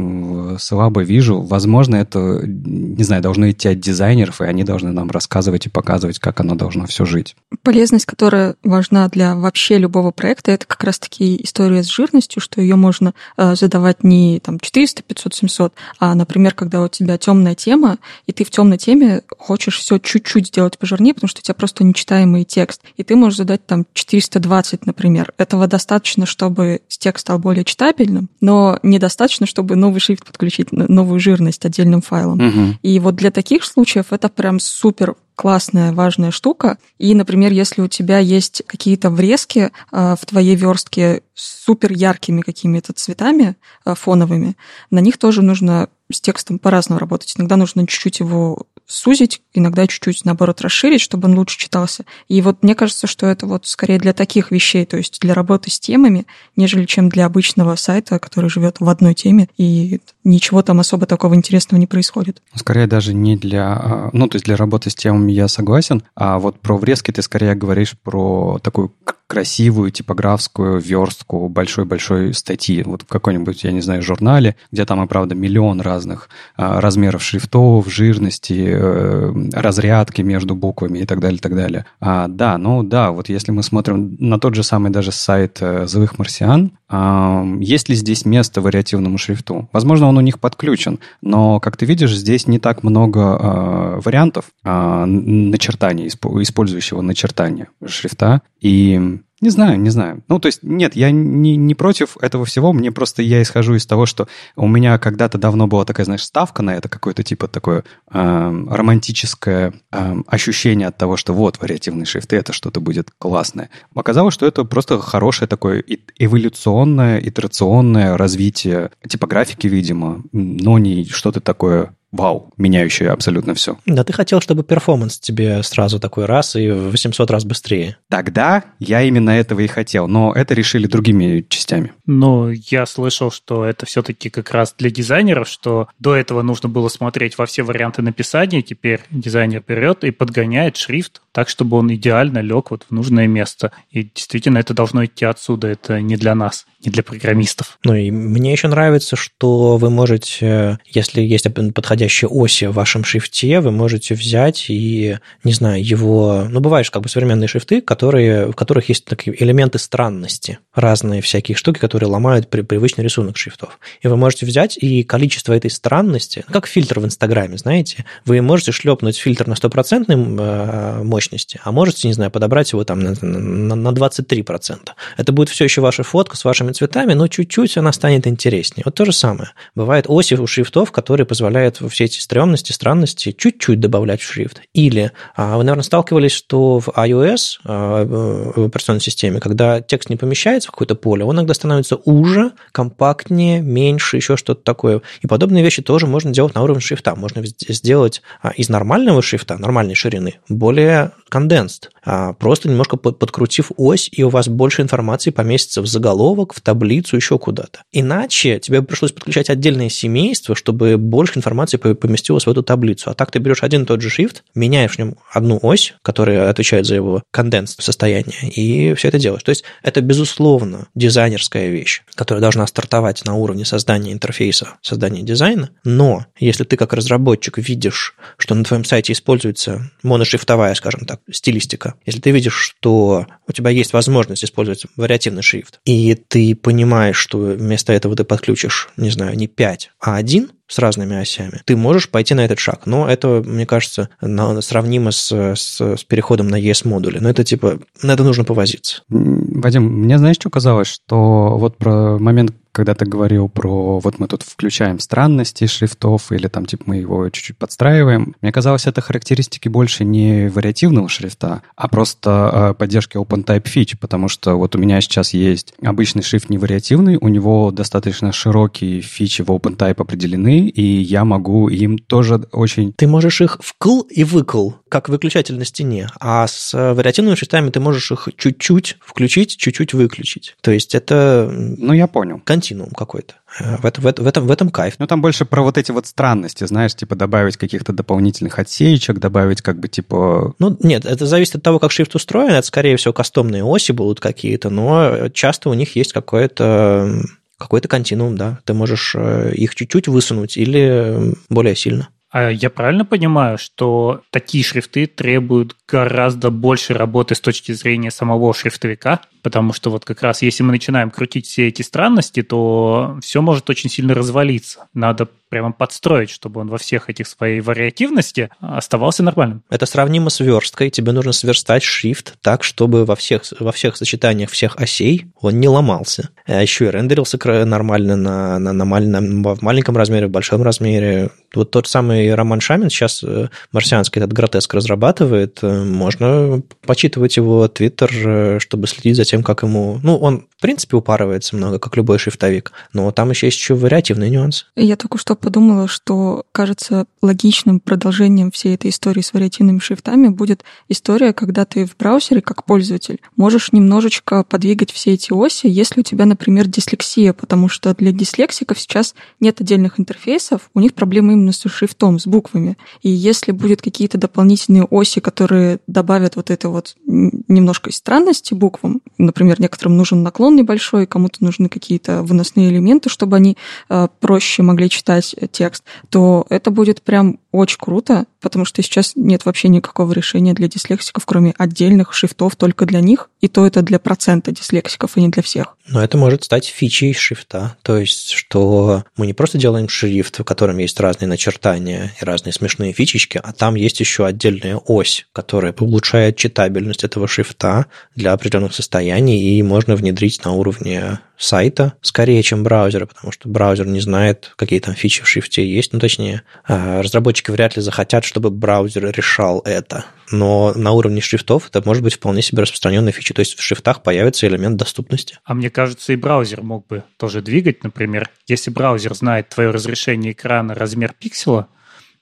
D: слабо вижу. Возможно, это, не знаю, должно идти от дизайнеров, и они должны нам рассказывать и показывать, как оно должно все жить.
C: Полезность, которая важна для вообще любого проекта, это как раз-таки история с жирностью, что ее можно э, задавать не там 400, 500, 700, а, например, когда у тебя темная тема, и ты в темной теме хочешь все чуть-чуть сделать пожирнее, потому что у тебя просто нечитаемый текст, и ты можешь задать там 420, например. Этого достаточно, чтобы текст стал более читабельным, но недостаточно достаточно, чтобы новый шрифт подключить, новую жирность отдельным файлом. Угу. И вот для таких случаев это прям супер классная, важная штука. И, например, если у тебя есть какие-то врезки э, в твоей верстке с супер яркими какими-то цветами э, фоновыми, на них тоже нужно с текстом по-разному работать. Иногда нужно чуть-чуть его сузить, иногда чуть-чуть, наоборот, расширить, чтобы он лучше читался. И вот мне кажется, что это вот скорее для таких вещей, то есть для работы с темами, нежели чем для обычного сайта, который живет в одной теме, и ничего там особо такого интересного не происходит.
D: Скорее даже не для... А, ну, то есть для работы с темами я согласен, а вот про врезки ты скорее говоришь про такую красивую типографскую верстку большой-большой статьи. Вот в какой-нибудь, я не знаю, журнале, где там и правда миллион разных а, размеров шрифтов, жирности, э, разрядки между буквами и так далее, и так далее. А, да, ну да, вот если мы смотрим на тот же самый даже сайт э, «Злых марсиан», а, есть ли здесь место вариативному шрифту? Возможно, он у них подключен, но, как ты видишь, здесь не так много а, вариантов а, начертания, использующего начертания шрифта. И не знаю, не знаю. Ну, то есть, нет, я не, не против этого всего, мне просто я исхожу из того, что у меня когда-то давно была такая, знаешь, ставка на это, какое-то типа такое э, романтическое э, ощущение от того, что вот вариативные шрифты, это что-то будет классное. Оказалось, что это просто хорошее такое эволюционное, итерационное развитие типографики, видимо, но не что-то такое вау, меняющее абсолютно все.
B: Да, ты хотел, чтобы перформанс тебе сразу такой раз и в 800 раз быстрее.
D: Тогда я именно этого и хотел, но это решили другими частями.
A: Но я слышал, что это все-таки как раз для дизайнеров, что до этого нужно было смотреть во все варианты написания, теперь дизайнер берет и подгоняет шрифт так, чтобы он идеально лег вот в нужное место. И действительно это должно идти отсюда, это не для нас, не для программистов.
B: Ну и мне еще нравится, что вы можете, если есть подходящие оси в вашем шрифте, вы можете взять и, не знаю, его... Ну, бывают как бы современные шрифты, которые, в которых есть такие элементы странности, разные всякие штуки, которые ломают при, привычный рисунок шрифтов. И вы можете взять и количество этой странности, как фильтр в Инстаграме, знаете, вы можете шлепнуть фильтр на стопроцентный э, мощности, а можете, не знаю, подобрать его там на, на, на 23%. Это будет все еще ваша фотка с вашими цветами, но чуть-чуть она станет интереснее. Вот то же самое. Бывает оси у шрифтов, которые позволяют все эти стрёмности, странности чуть-чуть добавлять в шрифт. Или а, вы, наверное, сталкивались, что в iOS а, в операционной системе, когда текст не помещается в какое-то поле, он иногда становится уже, компактнее, меньше, еще что-то такое. И подобные вещи тоже можно делать на уровне шрифта. Можно сделать а, из нормального шрифта, нормальной ширины, более condensed, а просто немножко подкрутив ось, и у вас больше информации поместится в заголовок, в таблицу, еще куда-то. Иначе тебе пришлось подключать отдельное семейство, чтобы больше информации поместилось в эту таблицу. А так ты берешь один и тот же шрифт, меняешь в нем одну ось, которая отвечает за его condensed состояние, и все это делаешь. То есть это, безусловно, дизайнерская вещь, которая должна стартовать на уровне создания интерфейса, создания дизайна, но если ты как разработчик видишь, что на твоем сайте используется моношрифтовая, скажем так, стилистика, если ты видишь, что у тебя есть возможность использовать вариативный шрифт, и ты понимаешь, что вместо этого ты подключишь, не знаю, не 5, а 1, с разными осями, ты можешь пойти на этот шаг. Но это, мне кажется, сравнимо с, с, с переходом на ES-модули. Но это типа, на это нужно повозиться.
D: Вадим, мне знаешь, что казалось? Что вот про момент, когда ты говорил про вот мы тут включаем странности шрифтов или там типа мы его чуть-чуть подстраиваем, мне казалось, это характеристики больше не вариативного шрифта, а просто э, поддержки OpenType фич, потому что вот у меня сейчас есть обычный шрифт не вариативный, у него достаточно широкие фичи в OpenType определены, и я могу им тоже очень...
B: Ты можешь их вкл и выкл, как выключатель на стене, а с вариативными шрифтами ты можешь их чуть-чуть включить, чуть-чуть выключить. То есть это...
D: Ну, я понял
B: континуум какой-то. Э, в, это, в, это, в, этом, в этом кайф.
D: Ну, там больше про вот эти вот странности, знаешь, типа добавить каких-то дополнительных отсеечек, добавить как бы типа...
B: Ну, нет, это зависит от того, как шрифт устроен. Это, скорее всего, кастомные оси будут какие-то, но часто у них есть какое-то какой-то континуум, да. Ты можешь э, их чуть-чуть высунуть или более сильно.
A: А я правильно понимаю, что такие шрифты требуют гораздо больше работы с точки зрения самого шрифтовика? Потому что вот как раз если мы начинаем крутить все эти странности, то все может очень сильно развалиться. Надо прямо подстроить, чтобы он во всех этих своей вариативности оставался нормальным.
B: Это сравнимо с версткой. Тебе нужно сверстать шрифт так, чтобы во всех, во всех сочетаниях всех осей он не ломался. А еще и рендерился нормально на, на, на, на, в маленьком размере, в большом размере. Вот тот самый Роман Шамин сейчас э, марсианский этот гротеск разрабатывает. Э, можно почитывать его твиттер, э, чтобы следить за тем, как ему... Ну, он, в принципе, упарывается много, как любой шрифтовик, но там еще есть еще вариативный нюанс.
C: Я только что подумала, что, кажется, логичным продолжением всей этой истории с вариативными шрифтами будет история, когда ты в браузере, как пользователь, можешь немножечко подвигать все эти оси, если у тебя, например, дислексия, потому что для дислексиков сейчас нет отдельных интерфейсов, у них проблемы именно с шрифтом, с буквами. И если будет какие-то дополнительные оси, которые добавят вот это вот немножко странности буквам, например, некоторым нужен наклон небольшой, кому-то нужны какие-то выносные элементы, чтобы они э, проще могли читать текст, то это будет прям очень круто, потому что сейчас нет вообще никакого решения для дислексиков, кроме отдельных шрифтов только для них, и то это для процента дислексиков, и не для всех.
B: Но это может стать фичей шрифта, то есть, что мы не просто делаем шрифт, в котором есть разные начертания и разные смешные фичечки, а там есть еще отдельная ось, которая улучшает читабельность этого шрифта для определенных состояний, и можно внедрить на уровне сайта скорее, чем браузера, потому что браузер не знает, какие там фичи в шрифте есть. Ну, точнее, а, разработчики вряд ли захотят, чтобы браузер решал это. Но на уровне шрифтов это может быть вполне себе распространенная фича. То есть в шрифтах появится элемент доступности.
A: А мне кажется, и браузер мог бы тоже двигать, например, если браузер знает твое разрешение экрана, размер пикселя,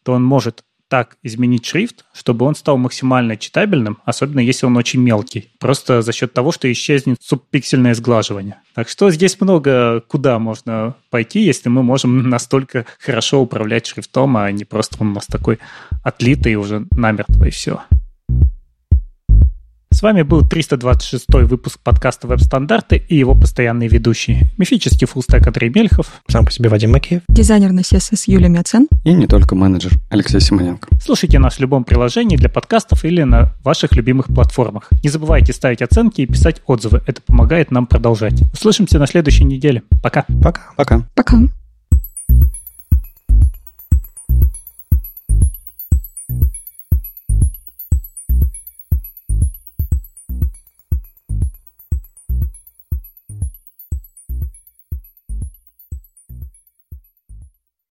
A: то он может так изменить шрифт, чтобы он стал максимально читабельным, особенно если он очень мелкий. Просто за счет того, что исчезнет субпиксельное сглаживание. Так что здесь много куда можно пойти, если мы можем настолько хорошо управлять шрифтом, а не просто он у нас такой отлитый уже намертво и все. С вами был 326 выпуск подкаста «Веб-стандарты» и его постоянные ведущие. Мифический фуллстек Андрей Мельхов.
B: Сам по себе Вадим Макеев.
C: Дизайнер на CSS Юлия Мяцен.
D: И не только менеджер Алексей Симоненко.
A: Слушайте нас в любом приложении для подкастов или на ваших любимых платформах. Не забывайте ставить оценки и писать отзывы. Это помогает нам продолжать. Услышимся на следующей неделе. Пока.
B: Пока.
D: Пока.
C: Пока.